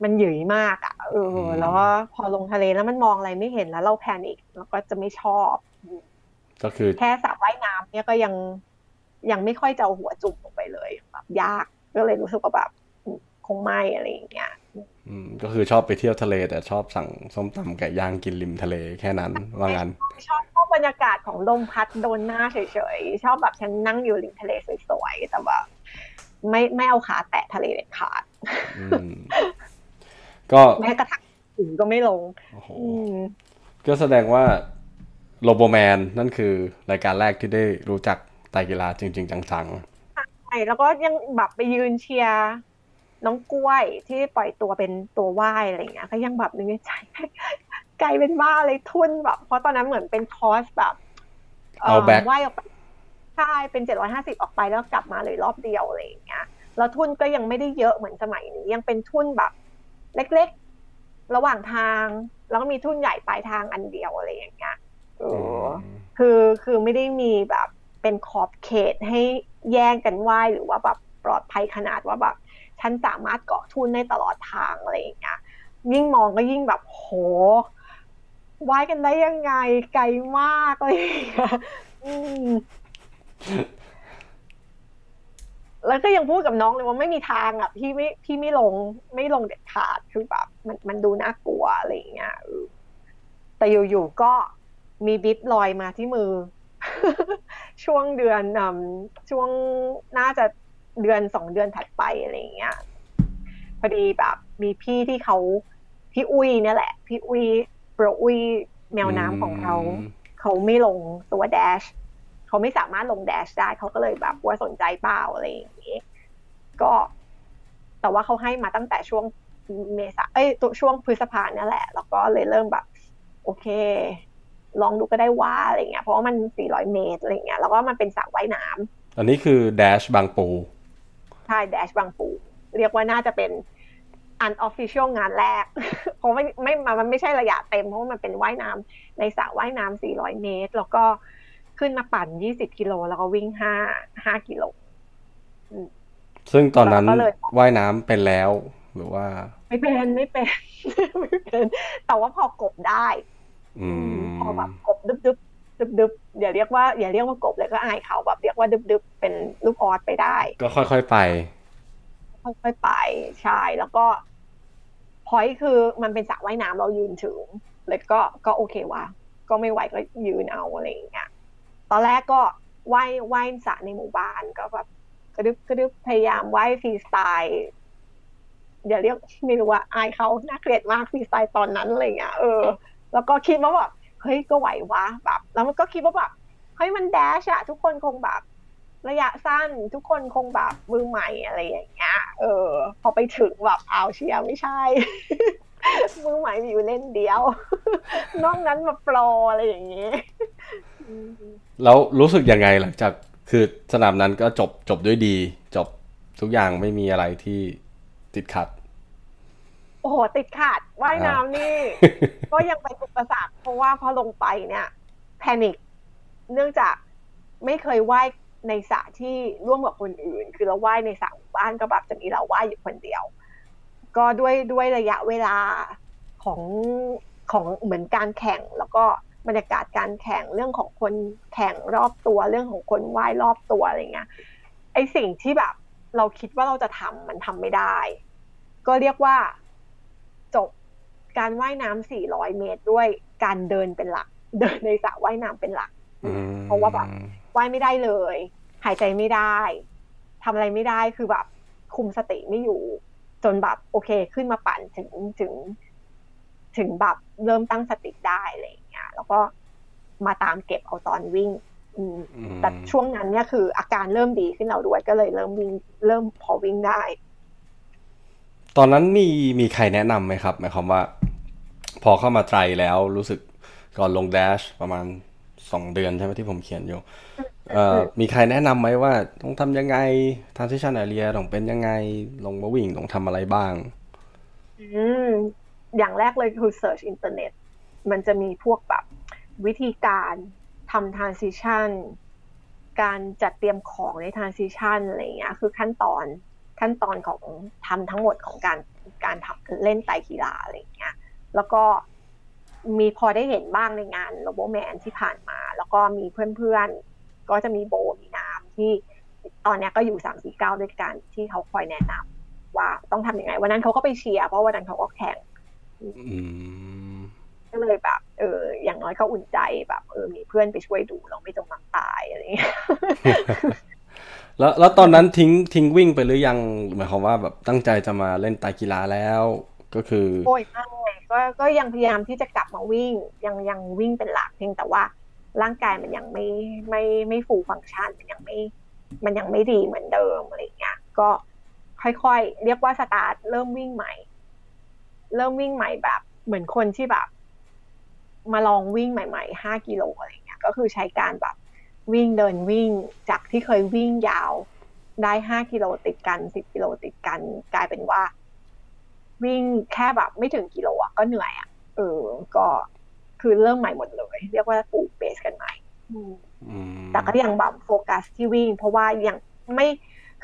มันหยุยมากอะ่ะเออ แล้วก็พอลงทะเลแล้วมันมองอะไรไม่เห็นแล้วเราแพนิคแล้วก็จะไม่ชอบ ก็คือ แค่สระว่ายน้ำเนี่ยก็ยังยังไม่ค่อยจะเอาหัวจุ่มลงไปเลยแบบยากก็เลยรู้สึกว่าแบบอืมคงไม่อะไรอย่างเงี้ยอืม ก็คือชอบไปเที่ยวทะเล แต่ชอบสั่งส้มตำไก่ย่างกินริมทะเลแค่นั้นว่างั้นชอบชอบบรรยากาศของลมพัดโดนหน้าเฉยๆ ชอบแบบฉันนั่งอยู่ริมทะเลสวยๆ แต่แบบไม่ไม่เอาขาแตะทะเลเด็ดขาดอืมก็แม้กระทั่งถึงก็ไม่ลงโอ้โหอืมก็แสดงว่าโลโบแมนนั่นคือรายการแรกที่ได้รู้จักไตรกีฬาจริง ๆ จังใช่แล้วก็ยังแบบไปยืนเชียร์ น้องกล้วยที่ปล่อยตัวเป็นตัวว่ายอะไรอย่างเงี้ยก็ยังแบบนึกในใจไกลเป็นบ้าเลยทุนแบบ เพราะตอนนั้นเหมือนเป็นคอร์สแบบเอาแบ็คว่ายออกไปใช่เป็นเจ็ดร้อยห้าสิบออกไปแล้วกลับมาเลยรอบเดียวอะไรอย่างเงี้ยแล้วทุนก็ยังไม่ได้เยอะเหมือนสมัยนี้ ยังเป็นทุนแบบ เล็กๆ ระหว่างทาง แล้วก็มีทุนใหญ่ปลายทางอันเดียวอะไรอย่างเงี้ยเอๆอคือคือไม่ได้มีแบบเป็นขอบเขตให้แย่งกันว่ายหรือว่าแบบปลอดภัยขนาดว่าแบบ ฉันสามารถเกาะทุนได้ตลอดทางอะไรอย่างเงี้ยยิ่งมองก็ยิ่งแบบโหว่ายกันได้ยังไงไกลมากเลยอืมแล้วก็ยังพูดกับน้องเลยว่าไม่มีทางอะพี่ไม่พี่ไม่ลงไม่ลงเด็ดขาดคือแบบมันมันดูน่ากลัวอะไรอย่างเงี้ยแต่อยู่ๆก็มีบิ๊บลอยมาที่มือ ช่วงเดือนช่วงน่าจะ เดือนสองเดือนถัดไปอะไรอย่างเงี้ยพอดีแบบมีพี่ที่เขาพี่อุ้ยเนี่ยแหละ พี่อุ้ยโปรอุ้ยแมวน้ำของเขาอืมเขาไม่ลงตัวแดชเขาไม่สามารถลงแดชได้เขาก็เลยแบบว่าสนใจเปล่าอะไรอย่างงี้ก็แต่ว่าเขาให้มาตั้งแต่ช่วงเมษาเอ้ยตัวช่วงพฤษภาเนี่ยแหละ แล้วก็เลยเริ่มแบบ โอเค ลองดูก็ได้ว่าอะไรเงี้ยเพราะว่ามัน 400 เมตรอะไรเงี้ยแล้วก็มันเป็นสระว่ายน้ำอันนี้คือแดชบางปู ใช่แดชบางปู เรียกว่าน่าจะเป็น unofficial งานแรกเพราะไม่ไม่มันไม่ใช่ระยะเต็มเพราะว่ามันเป็นว่ายน้ำในสระว่ายน้ำ400 เมตร แล้วก็ขึ้นมาปั่น 20 กิโลแล้วก็วิ่ง 5 5 กิโลซึ่งตอนนั้นเราก็เลยว่ายน้ำเป็นแล้วหรือว่า ไม่เป็นไม่เป็นไม่เป็น แต่ว่าพอกบได้ อืมพอแบบกบดึบ ดึบดึบดึบอย่าเรียกว่าอย่าเรียกว่ากบเลยก็อายเขาแบบเรียกว่าดึบดึบเป็นลูกออสไปได้ ก็ค่อยๆไป ค่อยๆไปใช่แล้วก็พอยคือมันเป็นสระว่ายน้ำเรายืนถึงเลยก็ก็โอเควะก็ไม่ไหวก็ยืนเอาอะไรอย่างเงี้ยตอนแรกก็ว่ายว่ายสระในหมู่บ้านก็แบบกระดึบกระดึบพยายามว่ายฟรีสไตล์อย่าเรียกไม่รู้ว่าอายเขาน่าเกลียดมากฟรีสไตล์ตอนนั้นอะไรเงี้ยเออ แล้วก็คิดว่าแบบ เฮ้ยก็ไหววะแบบแล้วมันก็คิดว่าแบบเฮ้ยมันแดชอะทุกคนคงแบบ ระยะสั้นทุกคนคงแบบมือใหม่อะไรอย่างเงี้ยเออ พอไปถึงแบบอ้าวเชียร์ไม่ใช่ มือใหม่มีอยู่เล่นเดียว นอกนั้นมาโปรอะไรอย่างเงี้ยแล้วรู้สึกยังไงหลังจากคือสนามนั้นก็จบจบด้วยดี จบทุกอย่างไม่มีอะไรที่ติดขัด อ้โหติดขัดว่ายน้ำนี่ ก็ยังไปอุปสรรคเพราะว่าพอลงไปเนี่ยแพนิคเนื่องจากไม่เคยว่ายในสระที่ร่วมกับคนอื่น คือเราว่ายในสระหมู่บ้านก็แบบจะมีเราว่ายอยู่คนเดียว ก็ด้วยด้วยระยะเวลาของของเหมือนการแข่ง แล้วก็บรรยากาศการแข่งเรื่องของคนแข่งรอบตัวเรื่องของคนว่ายรอบตัวอะไรเงี้ยไอสิ่งที่แบบ เราคิดว่าเราจะทำมันทำไม่ได้ ก็เรียกว่า จบการว่ายน้ำ400 เมตรด้วยการเดินเป็นหลัก เดินในสระว่ายน้ำเป็นหลัก เพราะว่าแบบว่ายไม่ได้เลย หายใจไม่ได้ทำอะไรไม่ได้คือแบบคุมสติไม่อยู่ จนแบบโอเคขึ้นมาปั่นถึงถึง ถึงแบบเริ่มตั้งสติได้อะไรอย่างเงี้ย แล้วก็มาตามเก็บเอาตอนวิ่งแต่ช่วงนั้นเนี่ยคืออาการเริ่มดีขึ้นเราด้วยก็เลยเริ่มวิ่งเริ่มพอวิ่งได้ ตอนนั้นมีมีใครแนะนำไหมครับหมายความว่า พอเข้ามาไตรแล้วรู้สึกก่อนลงแดชประมาณสองเดือนใช่ไหมที่ผมเขียนอยู่เอ่อมีใครแนะนำไหมว่า ต้องทำยังไง transition area ต้องเป็นยังไงลงมาวิ่งต้องทำอะไรบ้าง อืมอย่างแรกเลยคือ search อินเทอร์เน็ตมันจะมีพวกแบบวิธีการทำ transition การจัดเตรียมของใน transition อะไรเงี้ย คือขั้นตอน ขั้นตอนของทำทั้งหมดของการการทำเล่นไตกีฬาอะไรเงี้ย แล้วก็มีพอได้เห็นบ้างในงานโรโบแมนที่ผ่านมา แล้วก็มีเพื่อนๆ ก็จะมีโบมีน้ำที่ตอนนี้ก็อยู่สามสี่เก้าด้วยกันที่เขาคอยแนะนำว่าต้องทำยังไง วันนั้นเขาก็ไปเชียร์เพราะวันนั้นเขาก็แข่งก็เลยแบบ เออ อย่างน้อยก็อุ่นใจแบบ เออ มีเพื่อนไปช่วยดูเราไม่จมน้ำตายอะไรเงี้ย แล้วแล้วตอนนั้นทิ้งทิ้งวิ่งไปหรือยังหมายความว่าแบบตั้งใจจะมาเล่นไตกีฬาแล้วก็คือโอ้ยไม่ก็ก็ยังพยายามที่จะกลับมาวิ่งยังยังวิ่งเป็นหลักเพียงแต่ว่าร่างกายมันยังไม่ไม่ไม่ฟูฟังก์ชันมันยังไม่ มันยังไม่ดีเหมือนเดิมอะไรเงี้ยก็ค่อยๆ เรียกว่าสตาร์ทเริ่มวิ่งใหม่ เริ่มวิ่งใหม่แบบ เหมือนคนที่แบบ มาลองวิ่งใหม่ๆห้ากิโลอะไรเงี้ย ก็คือใช้การแบบ วิ่งเดินวิ่งจากที่เคยวิ่งยาวได้ห้ากิโลติดกันสิบกิโลติดกัน กลายเป็นว่า วิ่งแค่แบบไม่ถึงกิโลอะก็เหนื่อยอะเออ ก็คือเริ่มใหม่หมดเลย เรียกว่าปลูกเบสกันใหม่แต่ก็ยังแบบโฟกัสที่วิ่ง เพราะว่ายังไม่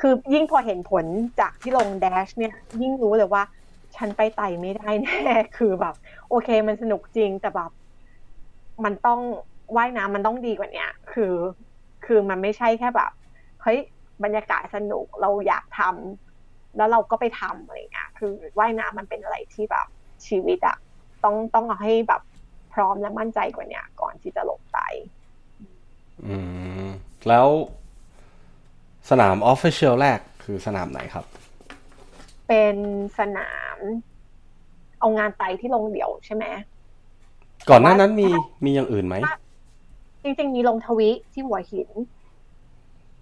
คือยิ่งพอเห็นผลจากที่ลงแดชเนี่ย ยิ่งรู้เลยว่า ฉันไปไต่ไม่ได้แน่ คือแบบ โอเคมันสนุกจริงแต่แบบ มันต้อง ว่ายน้ำมันต้องดีกว่านี้คือ คือมันไม่ใช่แค่แบบเฮ้ยบรรยากาศสนุกเราอยากทำแล้วเราก็ไปทำอะไรเงี้ยคือว่ายน้ำมันเป็นอะไรที่แบบชีวิตอะต้องต้องเอาให้แบบพร้อมและมั่นใจกว่านี้ก่อนที่จะลงไป อืม แล้วสนามออฟฟิเชียลแรกคือสนามไหนครับ เป็นสนาม เอางานไตที่ลงเดี่ยวใช่ไหมก่อนหน้านั้นมีมีอย่างอื่นไหม จริง ๆ มีลงทวิที่หัวหิน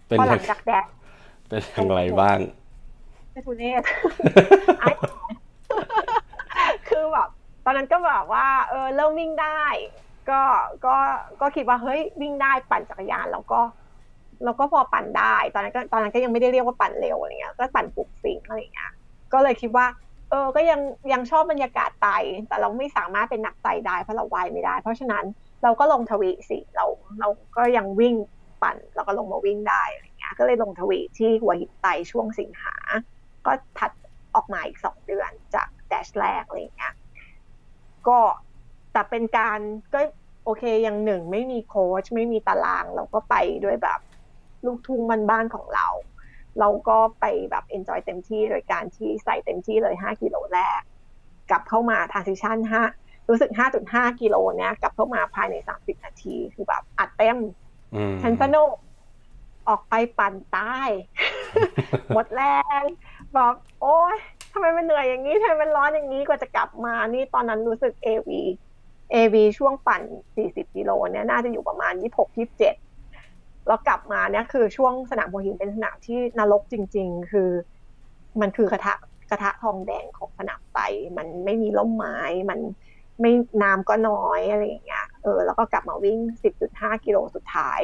เป็นหลังจากแดดเป็นอย่างไรบ้างเปทุเนศคือแบบตอนนั้นก็แบบว่า เออเริ่มวิ่งได้ ก็ก็ก็คิดว่าเฮ้ยวิ่งได้ปั่นจักรยานแล้วก็เราก็พอปั่นได้ ตอนนั้นก็ตอนนั้นก็ยังไม่ได้เรียกว่าปั่นเร็วอะไรเงี้ย ก็ปั่นปลุกฟิงอะไรเงี้ย ก็เลยคิดว่า เออ ก็ยังยังชอบบรรยากาศไต แต่เราไม่สามารถเป็นนักไตได้เพราะเราว่ายไม่ได้ เพราะฉะนั้น เราก็ลงทวีสิเราเราก็ยังวิ่งปั่นเราก็ลงมาวิ่งได้อะไรเงี้ยก็เลยลงทวีที่หัวหินไตช่วงสิงหา ก็ถัดออกมาอีกสองเดือนจากแดชแรกอะไรเงี้ยก็แต่เป็นการก็โอเคอยังหนึ่งไม่มีโค้ชไม่มีตาราง เราก็ไปด้วยแบบลูกทุ่งมันบ้านของเรา เราก็ไปแบบ enjoy เต็มที่โดยการที่ใส่เต็มที่เลยห้ากิโลแรก กลับเข้ามา transition ห้า รู้สึกห้าจุดห้ากิโลเนี้ยกลับเข้ามาภายในสามสิบนาที คือแบบอัดเต็มฉันสนุกออกไปปั่นใต้หมดแรงบอกโอ้ยทำไมมันเหนื่อยอย่างนี้ทำไมมันร้อนอย่างนี้กว่าจะกลับมา นี่ตอนนั้นรู้สึก AV AV ช่วงปั่นสี่สิบกิโลเนี้ยน่าจะอยู่ประมาณยี่หกยี่สิบเจ็ดแล้วกลับมาเนี่ยคือช่วงสนามหัวหินเป็นสนามที่นรกจริง ๆ คือ มันคือกระทะกระทะทองแดงของสนามไตมันไม่มีร่มไม้มัน ไม่น้ำก็น้อยอะไรอย่างเงี้ยเออแล้วก็กลับมาวิ่ง 10.5 กิโลสุดท้าย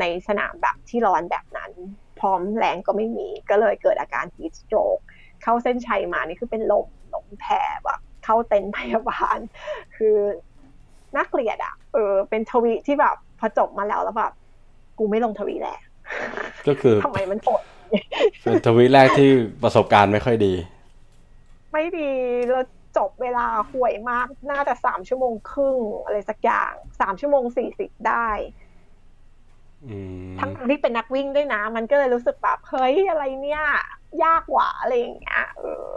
ในสนามแบบที่ร้อนแบบนั้น พร้อมแรงก็ไม่มีก็เลยเกิดอาการ heat stroke เข้าเส้นชัยมานี่คือเป็นลมลมแผ่แบบเข้าเต็นท์พยาบาล คือน่าเกลียดอะเออ เป็นทวีที่แบบพอจบมาแล้วแล้วแบบกูไม่ลงทวีแหละก็คือทำไมมันโหดเป็นทวีแรกที่ประสบการณ์ไม่ค่อยดี ไม่ดีแล้ว จบเวลาห่วยมาก น่าจะสามชั่วโมงครึ่งอะไรสักอย่างสามชั่วโมงสี่สิบได้ทั้งที่เป็นนักวิ่งด้วยนะ มันก็เลยรู้สึกแบบเฮ้ยอะไรเนี่ย ยากกว่าอะไรอย่างเงี้ยเออ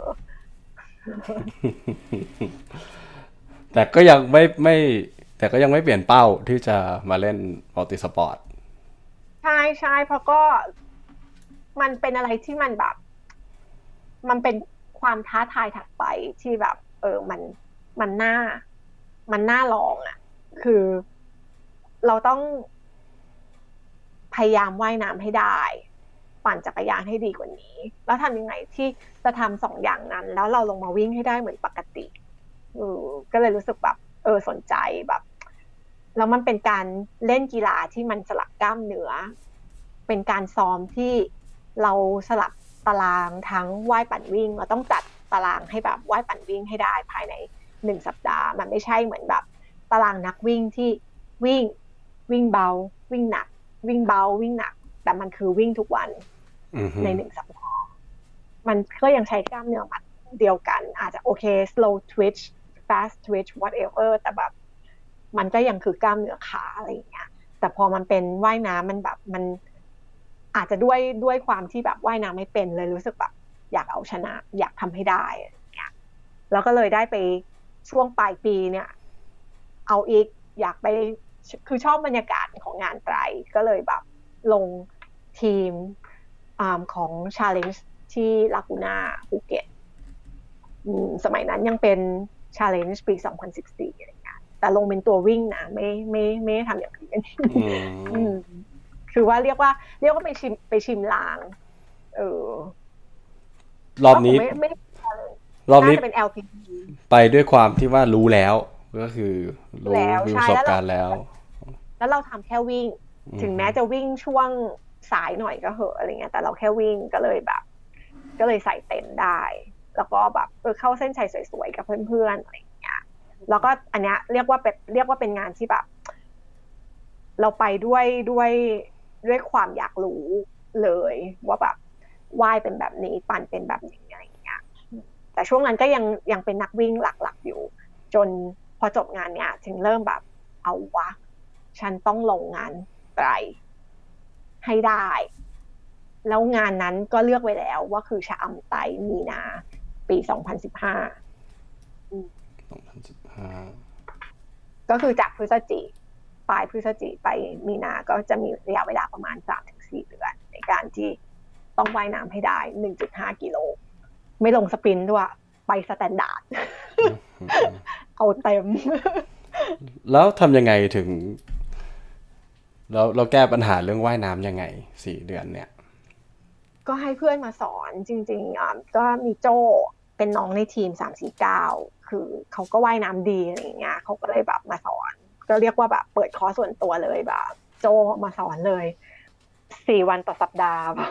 แต่ก็ยังไม่ไม่ แต่ก็ยังไม่เปลี่ยนเป้าที่จะมาเล่น multisportใช่ใช่เพราะก็มันเป็นอะไรที่มันแบบ มันเป็นความท้าทายถัดไปที่แบบ เออมันมันน่า มันน่าลองอะ่ะ คือเราต้อง พยายามว่ายน้ำให้ได้ ปั่นจักรยานให้ดีกว่านี้ แล้วทำยังไงที่จะทำสองอย่างนั้น แล้วเราลงมาวิ่งให้ได้เหมือนปกติเออก็เลยรู้สึกแบบ เออสนใจแบบแล้วมันเป็นการเล่นกีฬาที่มันสลับกล้ามเนื้อ เป็นการซ้อมที่เราสลับตารางทั้งว่ายปั่นวิ่ง เราต้องจัด ตารางให้แบบว่ายปั่นวิ่งให้ได้ภายในหนึ่งสัปดาห์ มันไม่ใช่เหมือนแบบ ตารางนักวิ่งที่วิ่งวิ่งเบา วิ่งหนัก วิ่งเบาวิ่งหนัก แต่มันคือวิ่งทุกวันในหนึ่งสัปดาห์มันก็ยังใช้กล้ามเนื้อมัดเดียวกัน อาจจะโอเค slow twitch fast twitch whatever แต่แบบมันก็ยังคือกล้ามเนื้อขาอะไรอย่างเงี้ย แต่พอมันเป็นว่ายน้ำมันแบบมันอาจจะด้วยด้วยความที่แบบว่ายน้ำไม่เป็นเลยรู้สึกแบบ อยากเอาชนะ อยากทำให้ได้เงี้ยแล้วก็เลยได้ไปช่วงปลายปีเนี่ย เอาอีกอยากไปคือชอบบรรยากาศของงานไตรก็เลยแบบลงทีมอของ Challenge ที่ลากูน่าภูเก็ตสมัยนั้นยังเป็น Challenge ปี 2014อะไรเงี้ยแต่ลงเป็นตัววิ่งนะไม่ไม่ไม่ทำอย่างอื่นคือว่าเรียกว่า เรียกว่าไปชิมไปชิมลาง เออ รอบนี้ไม่รอบนี้เป็น LPG ไปด้วยความที่ว่ารู้แล้วก็คือรู้มีประสบการณ์แล้ว แล้วเราทำแค่วิ่ง ถึงแม้จะวิ่งช่วงสายหน่อยก็เหอะอะไรเงี้ย แต่เราแค่วิ่งก็เลยแบบ ก็เลยใส่เต็มได้ แล้วก็แบบเออเข้าเส้นชัยสวยๆกับเพื่อนๆอะไรเงี้ย แล้วก็อันเนี้ยเรียกว่าเป็นเรียกว่าเป็นงานที่แบบ เราไปด้วยด้วยด้วยความอยากรู้เลยว่าแบบ ว่ายเป็นแบบนี้ปั่นเป็นแบบนี้อะไรเงี้ยแต่ช่วงนั้นก็ยังยังเป็นนักวิ่งหลักๆอยู่ จนพอจบงานเนี้ยถึงเริ่มแบบเอาวะ ฉันต้องลงงานไตรให้ได้ แล้วงานนั้นก็เลือกไว้แล้วว่าคือชะอำไตมีนา ปีสองพันสิบห้าสองพันสิบห้าก็คือจากพฤศจิปลายพฤศจิไปมีนา ก็จะมีระยะเวลาประมาณสามถึงสี่เดือนในการที่ ต้องว่ายน้ำให้ได้หนึ่งจุดห้ากิโล ไม่ลง sprint ด้วยไป standard เอาเต็ม แล้วทำยังไงถึง เราเราแก้ปัญหาเรื่องว่ายน้ำยังไงสี่เดือนเนี่ย ก็ให้เพื่อนมาสอนจริง ๆอะก็มีโจเป็นน้องในทีมสามสี่เก้าคือเขาก็ว่ายน้ำดีอะไรเงี้ยเขาก็เลยแบบมาสอน ก็เรียกว่าแบบเปิดคอร์สส่วนตัวเลยแบบ โจมาสอนเลย สี่วันต่อสัปดาห์แบบ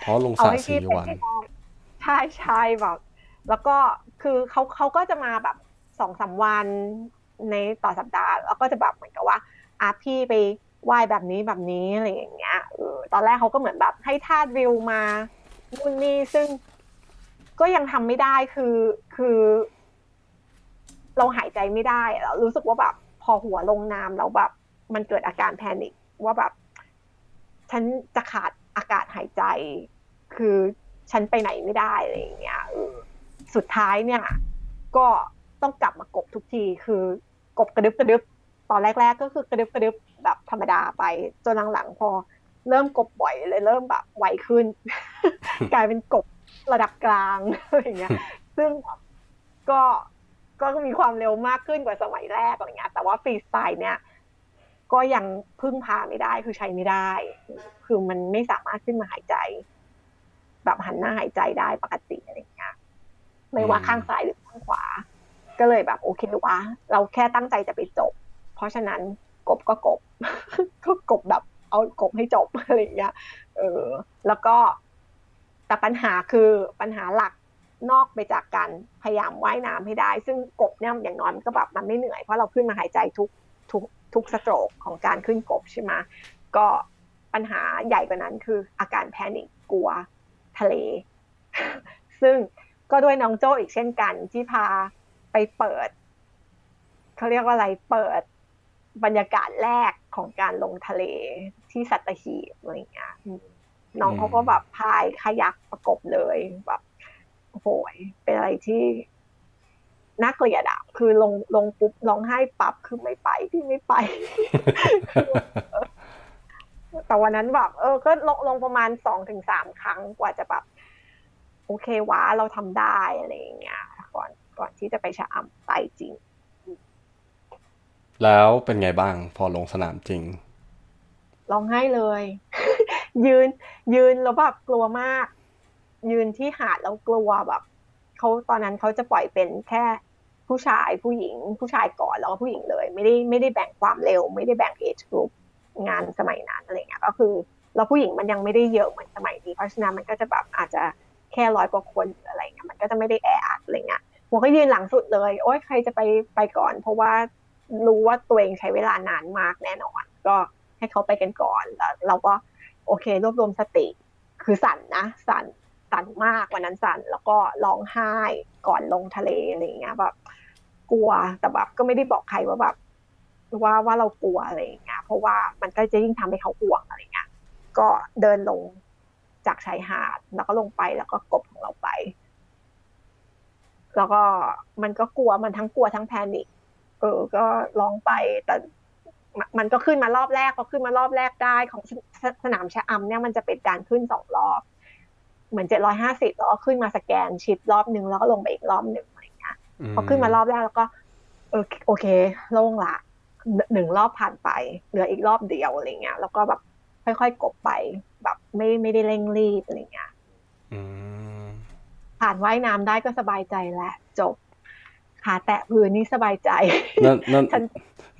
เพราะลงสาสี่วันใช่ใช่แบบ แล้วก็คือเขาเขาก็จะมาแบบสองสาวันในต่อสัปดาห์ แล้วก็จะแบบเหมือนกับว่าอาพี่ไปวายแบบนี้แบบนี้อะไรอย่างเงี้ยเออตอนแรกเขาก็เหมือนแบบให้ทาดวิวมานู่นนี่ซึ่งก็ยังทำไม่ได้คือคือ เราหายใจไม่ได้เรารู้สึกว่าแบบพอหัวลงน้ำแล้วแบบ มันเกิดอาการแพนิคว่าแบบ ฉันจะขาดอากาศหายใจ คือฉันไปไหนไม่ได้อะไรอย่างเงี้ยสุดท้ายเนี่ย ก็ต้องกลับมากบทุกทีคือกบกระดึบกระดึบตอนแรก ๆ ก็คือกระดึบกระดึบแบบธรรมดาไปจนหลังๆพอเริ่มกบบ่อยเลยเริ่มแบบไวขึ้น กลายเป็นกบระดับกลางอะไรอย่างเงี้ย ซึ่งก็ก็มีความเร็วมากขึ้นกว่าสมัยแรกอะไรเงี้ย แต่ว่าฟรีสไตล์เนี่ย ก็ยังพึ่งพาไม่ได้คือใช้ไม่ได้ คือมันไม่สามารถขึ้นมาหายใจ แบบหันหน้าหายใจได้ปกติอะไรอย่างเงี้ยไม่ว่าข้างซ้ายหรือข้างขวา ก็เลยแบบ โอเควะเราแค่ตั้งใจจะไปจบ เพราะฉะนั้นกบก็กบ ก็กบแบบเอากบให้จบอะไรอย่างเงี้ย เออ แล้วก็แต่ปัญหาคือปัญหาหลักนอกไปจากการพยายามว่ายน้ำให้ได้ ซึ่งกบเนี่ยอย่างน้อยมันก็แบบมันไม่เหนื่อยเพราะเราขึ้นมาหายใจทุกทุก ทุกสโตรกของการขึ้นกบใช่ไหมก็ปัญหาใหญ่กว่านั้นคืออาการแพนิคกลัวทะเล ซึ่งก็ด้วยน้องโจอีกเช่นกันที่พาไปเปิดเขาเรียกว่าอะไรเปิดบรรยากาศแรกของการลงทะเลที่สัตหีบอะไรเงี้ยน้องเขาก็แบบพายขยักประกบเลยแบบโอ้โหเป็นอะไรที่ น่าเกลียดอะคือลงลงปุ๊บร้องไห้ปับคือไม่ไปที่ไม่ไป แต่วันนั้นแบบเออ ก็ลงลงประมาณสองถึงสามครั้งกว่าจะแบบโอเควะเราทำได้อะไรอย่างเงี้ยก่อนก่อนที่จะไปชะอำไปจริง แล้วเป็นไงบ้างพอลงสนามจริงร้องไห้เลย ยืน ยืนแล้วแบบกลัวมาก ยืนที่หาดแล้วกลัวแบบเขาตอนนั้นเขาจะปล่อยเป็นแค่ ผู้ชายผู้หญิง ผู้ชายก่อนแล้วก็ผู้หญิงเลย ไม่ได้ไม่ได้แบ่งความเร็ว ไม่ได้แบ่งเอจกลุ่มงานสมัยนั้นอะไรเงี้ยก็คือแล้วผู้หญิงมันยังไม่ได้เยอะเหมือนสมัยนี้เพราะฉะนั้นมันก็จะแบบอาจจะแค่ร้อยกว่าคนอะไรเงี้ยมันก็จะไม่ได้แออัดอะไรเงี้ยหัวก็ยืนหลังสุดเลย โอ๊ยใครจะไปไปก่อน เพราะว่ารู้ว่าตัวเองใช้เวลานานมากแน่นอน ก็ให้เขาไปกันก่อนแล้วเราก็โอเค รวบรวมสติคือสั่นนะสั่นสั่นมากวันนั้นสั่นแล้วก็ร้องไห้ก่อนลงทะเลอะไรเงี้ยแบบ กลัวแต่แบบก็ไม่ได้บอกใครว่าแบบว่าว่าเรากลัวอะไรอย่างเงี้ยเพราะว่ามันก็จะยิ่งทำให้เขาห่วงอะไรเงี้ยก็เดินลงจากชายหาดแล้วก็ลงไปแล้วก็กบของเราไป แล้วก็มันก็กลัวมันทั้งกลัวทั้งแพนิคเออ ก็ร้องไปแต่มันก็ขึ้นมารอบแรกพอขึ้นมารอบแรกได้ของสนามชะอำเนี่ยมันจะเป็นการขึ้นสองรอบ เหมือนเจ็ดร้อยห้าสิบแล้วก็ขึ้นมาสแกนชิปรอบหนึ่งแล้วก็ลงไปอีกรอบหนึ่ง พอขึ้นมารอบแรกแล้วก็เออโอเค โล่งละหนึ่งรอบผ่านไป เหลืออีกรอบเดียวอะไรเงี้ยแล้วก็แบบค่อยๆกบไป แบบไม่ไม่ได้เร่งรีบอะไรเงี้ยผ่านว่ายน้ำได้ก็สบายใจแล้วจบขาแตะพื้นนี่สบายใจ นั่นนั่น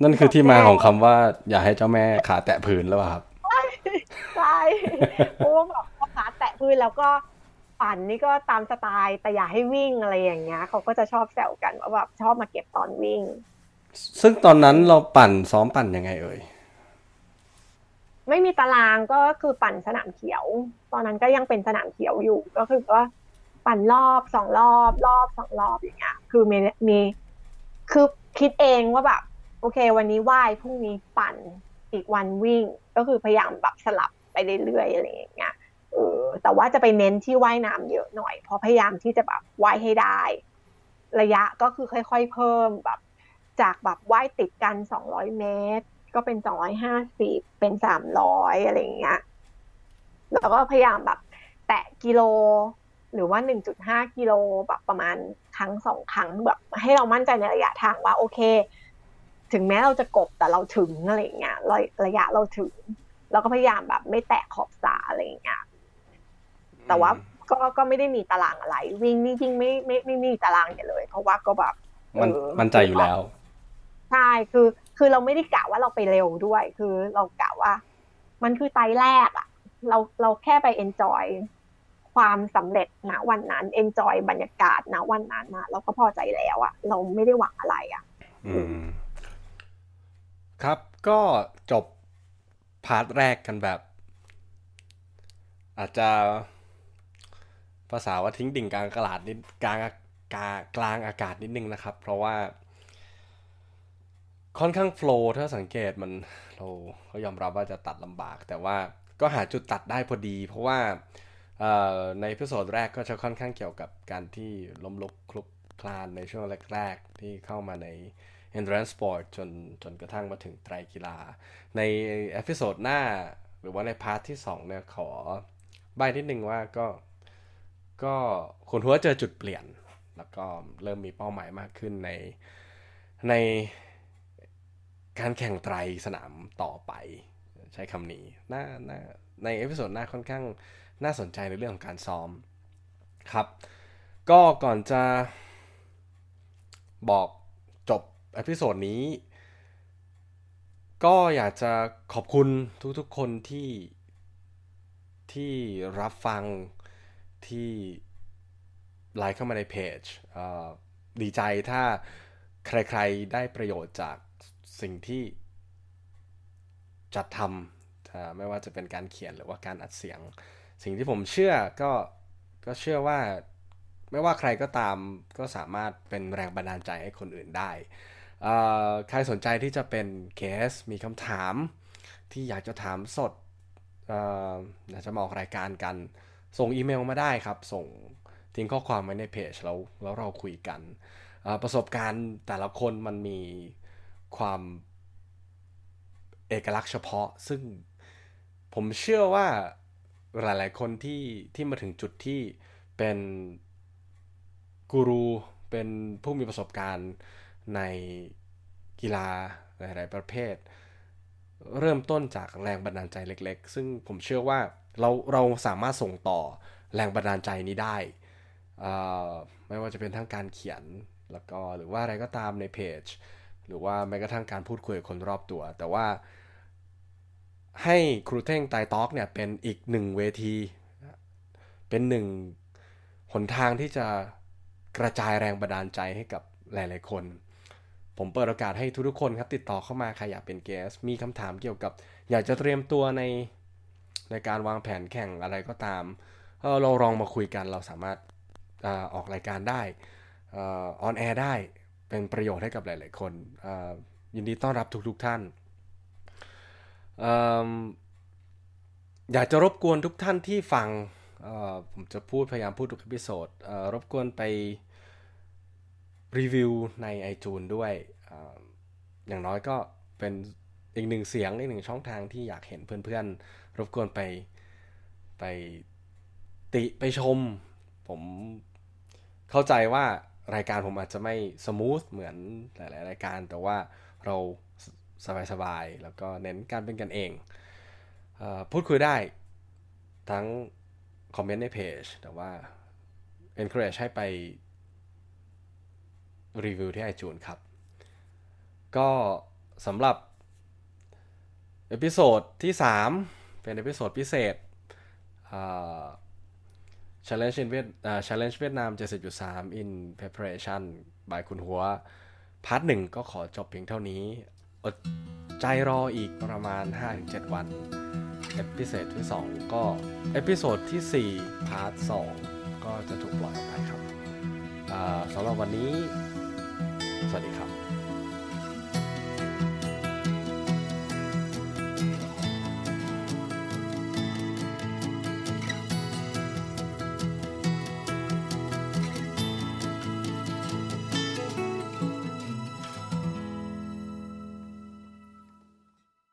นั่นคือที่มาของคำว่า อย่าให้เจ้าแม่ขาแตะพื้นแล้วครับใช่เพราะว่าแบบขาแตะพื้นแล้วก็ ปั่นนี่ก็ตามสไตล์แต่อย่าให้วิ่งอะไรอย่างเงี้ยเขาก็จะชอบแซวกันว่าแบบชอบมาเก็บตอนวิ่ง ซึ่งตอนนั้นเราปั่นซ้อมปั่นยังไงเอ่ยไม่มีตารางก็คือปั่นสนามเขียว ตอนนั้นก็ยังเป็นสนามเขียวอยู่ก็คือว่าปั่นรอบสองรอบรอบสองรอบอย่างเงี้ย คือมีมีคือคิดเองว่าแบบโอเค วันนี้ว่ายพรุ่งนี้ปั่นอีกวันวิ่ง ก็คือพยายามแบบสลับไปเรื่อยๆอะไรอย่างเงี้ย เออ แต่ว่าจะไปเน้นที่ว่ายน้ำเยอะหน่อย เพราะพยายามที่จะแบบว่ายให้ได้ ระยะก็คือค่อยๆเพิ่มแบบ จากแบบว่ายติดกันสองร้อยเมตร ก็เป็นสองร้อยห้าสิบเป็นสามร้อยอะไรอย่างเงี้ยแล้วก็พยายามแบบ แตะกิโลหรือว่าหนึ่งจุดห้ากิโลแบบประมาณครั้งสองครั้งแบบให้เรามั่นใจในระยะทางว่าโอเค ถึงแม้เราจะกบแต่เราถึงอะไรเงี้ยระระยะเราถึง เราก็พยายามแบบไม่แตะขอบสระอะไรเงี้ย แต่ว่าก็ก็ไม่ได้มีตารางอะไร วิ่งนี่วิ่งไม่ไม่ไม่มีตารางอย่างเลย เพราะว่าก็แบบมันมันใจอยู่แล้วใช่คือ คือเราไม่ได้กะว่าเราไปเร็วด้วย คือเรากะว่า มันคือไตรแรกอะเราเราแค่ไป enjoy ความสำเร็จณวันนั้น enjoy บรรยากาศณวันนั้นนะเราก็พอใจแล้วอะเราไม่ได้หวังอะไรอะอืม ครับก็จบ part แรกกันแบบ อาจจะ ภาษาว่าทิ้งดิ่งกลางกลาดนิดกลางกลางอากาศนิดนึงนะครับ เพราะว่า ค่อนข้าง flow ถ้าสังเกตมันเราก็ยอมรับว่าจะตัดลำบาก แต่ว่าก็หาจุดตัดได้พอดี เพราะว่าใน episode แรกก็จะค่อนข้างเกี่ยวกับการที่ล้มลุกคลุกคลานในช่วงแรก ๆ ที่เข้ามาใน endurance sport จนจนกระทั่งมาถึงไตรกีฬา ใน episode หน้าหรือว่าใน part ที่2เนี่ยขอใบ้นิดนึงว่าก็ ก็คุณฮั้วเจอจุดเปลี่ยน แล้วก็เริ่มมีเป้าหมายมากขึ้นในในการแข่งไตรสนามต่อไปใช้คำนี้น่าน่าใน episode หน้าค่อนข้างน่าสนใจในเรื่องของการซ้อมครับ ก็ก่อนจะบอกจบ episode นี้ ก็อยากจะขอบคุณทุกๆคนที่ที่รับฟัง ที่ไลค์เข้ามาในเพจดีใจถ้าใครๆได้ประโยชน์จากสิ่งที่จัดทำไม่ว่าจะเป็นการเขียนหรือว่าการอัดเสียง สิ่งที่ผมเชื่อก็ก็เชื่อว่าไม่ว่าใครก็ตามก็สามารถเป็นแรงบันดาลใจให้คนอื่นได้ใครสนใจที่จะเป็นเคสมีคำถามที่อยากจะถามสดอยากจะมาออกรายการกัน ส่งอีเมลมาได้ครับ ส่งทิ้งข้อความไว้ในเพจแล้วแล้วเราคุยกัน ประสบการณ์แต่ละคนมันมีความเอกลักษณ์เฉพาะ ซึ่งผมเชื่อว่าหลาย ๆ คนที่ที่มาถึงจุดที่เป็นกูรูเป็นผู้มีประสบการณ์ในกีฬาหลาย ๆ ประเภท เริ่มต้นจากแรงบันดาลใจเล็ก ๆ ซึ่งผมเชื่อว่า เราเราสามารถส่งต่อแรงบันดาลใจนี้ได้ ไม่ว่าจะเป็นทั้งการเขียนแล้วก็หรือว่าอะไรก็ตามในเพจ หรือว่าแม้กระทั่งการพูดคุยกับคนรอบตัว แต่ว่าให้ครูเท่งไตท็อกเนี่ยเป็นอีกหนึ่งเวที เป็นหนึ่งหนทางที่จะกระจายแรงบันดาลใจให้กับหลายๆคน ผมเปิดโอกาสให้ทุกๆคนครับติดต่อเข้ามาใครอยากเป็นเกส มีคำถามเกี่ยวกับ อยากจะเตรียมตัวใน ในการวางแผนแข่งอะไรก็ตามเราลองมาคุยกันเราสามารถอออกรายการได้ on air ได้เป็นประโยชน์ให้กับหลาย ๆ คนยินดีต้อนรับทุกๆท่านอยากจะรบกวนทุกท่านที่ฟังผมจะพูดพยายามพูดทุก episode รบกวนไปรีวิวใน iTunes ด้วยอย่างน้อยก็เป็นอีกหนึ่งเสียงอีกหนึ่งช่องทางที่อยากเห็นเพื่อน ๆ รบกวนไปไปติไปชม ผมเข้าใจว่ารายการผมอาจจะไม่สมูทเหมือนหลายๆรายการ แต่ว่าเราสบายๆ แล้วก็เน้นการเป็นกันเองอพูดคุยได้ทั้งคอมเมนต์ในเพจ แต่ว่า encourage ให้ไปรีวิวที่ไอจูนครับ ก็สำหรับ episode ที่ 3 เป็น episode พิเศษ Challenge in เวียด Challenge เวียดนาม70.3 in preparation by คุณฮั้ว part หนึ่งก็ขอจบเพียงเท่านี้ อดใจรออีกประมาณ 5-7 วัน episode ที่ 2 ก็ episode ที่ 4 part 2 ก็จะถูกปล่อยออกไปครับสำหรับวันนี้ สวัสดีครับ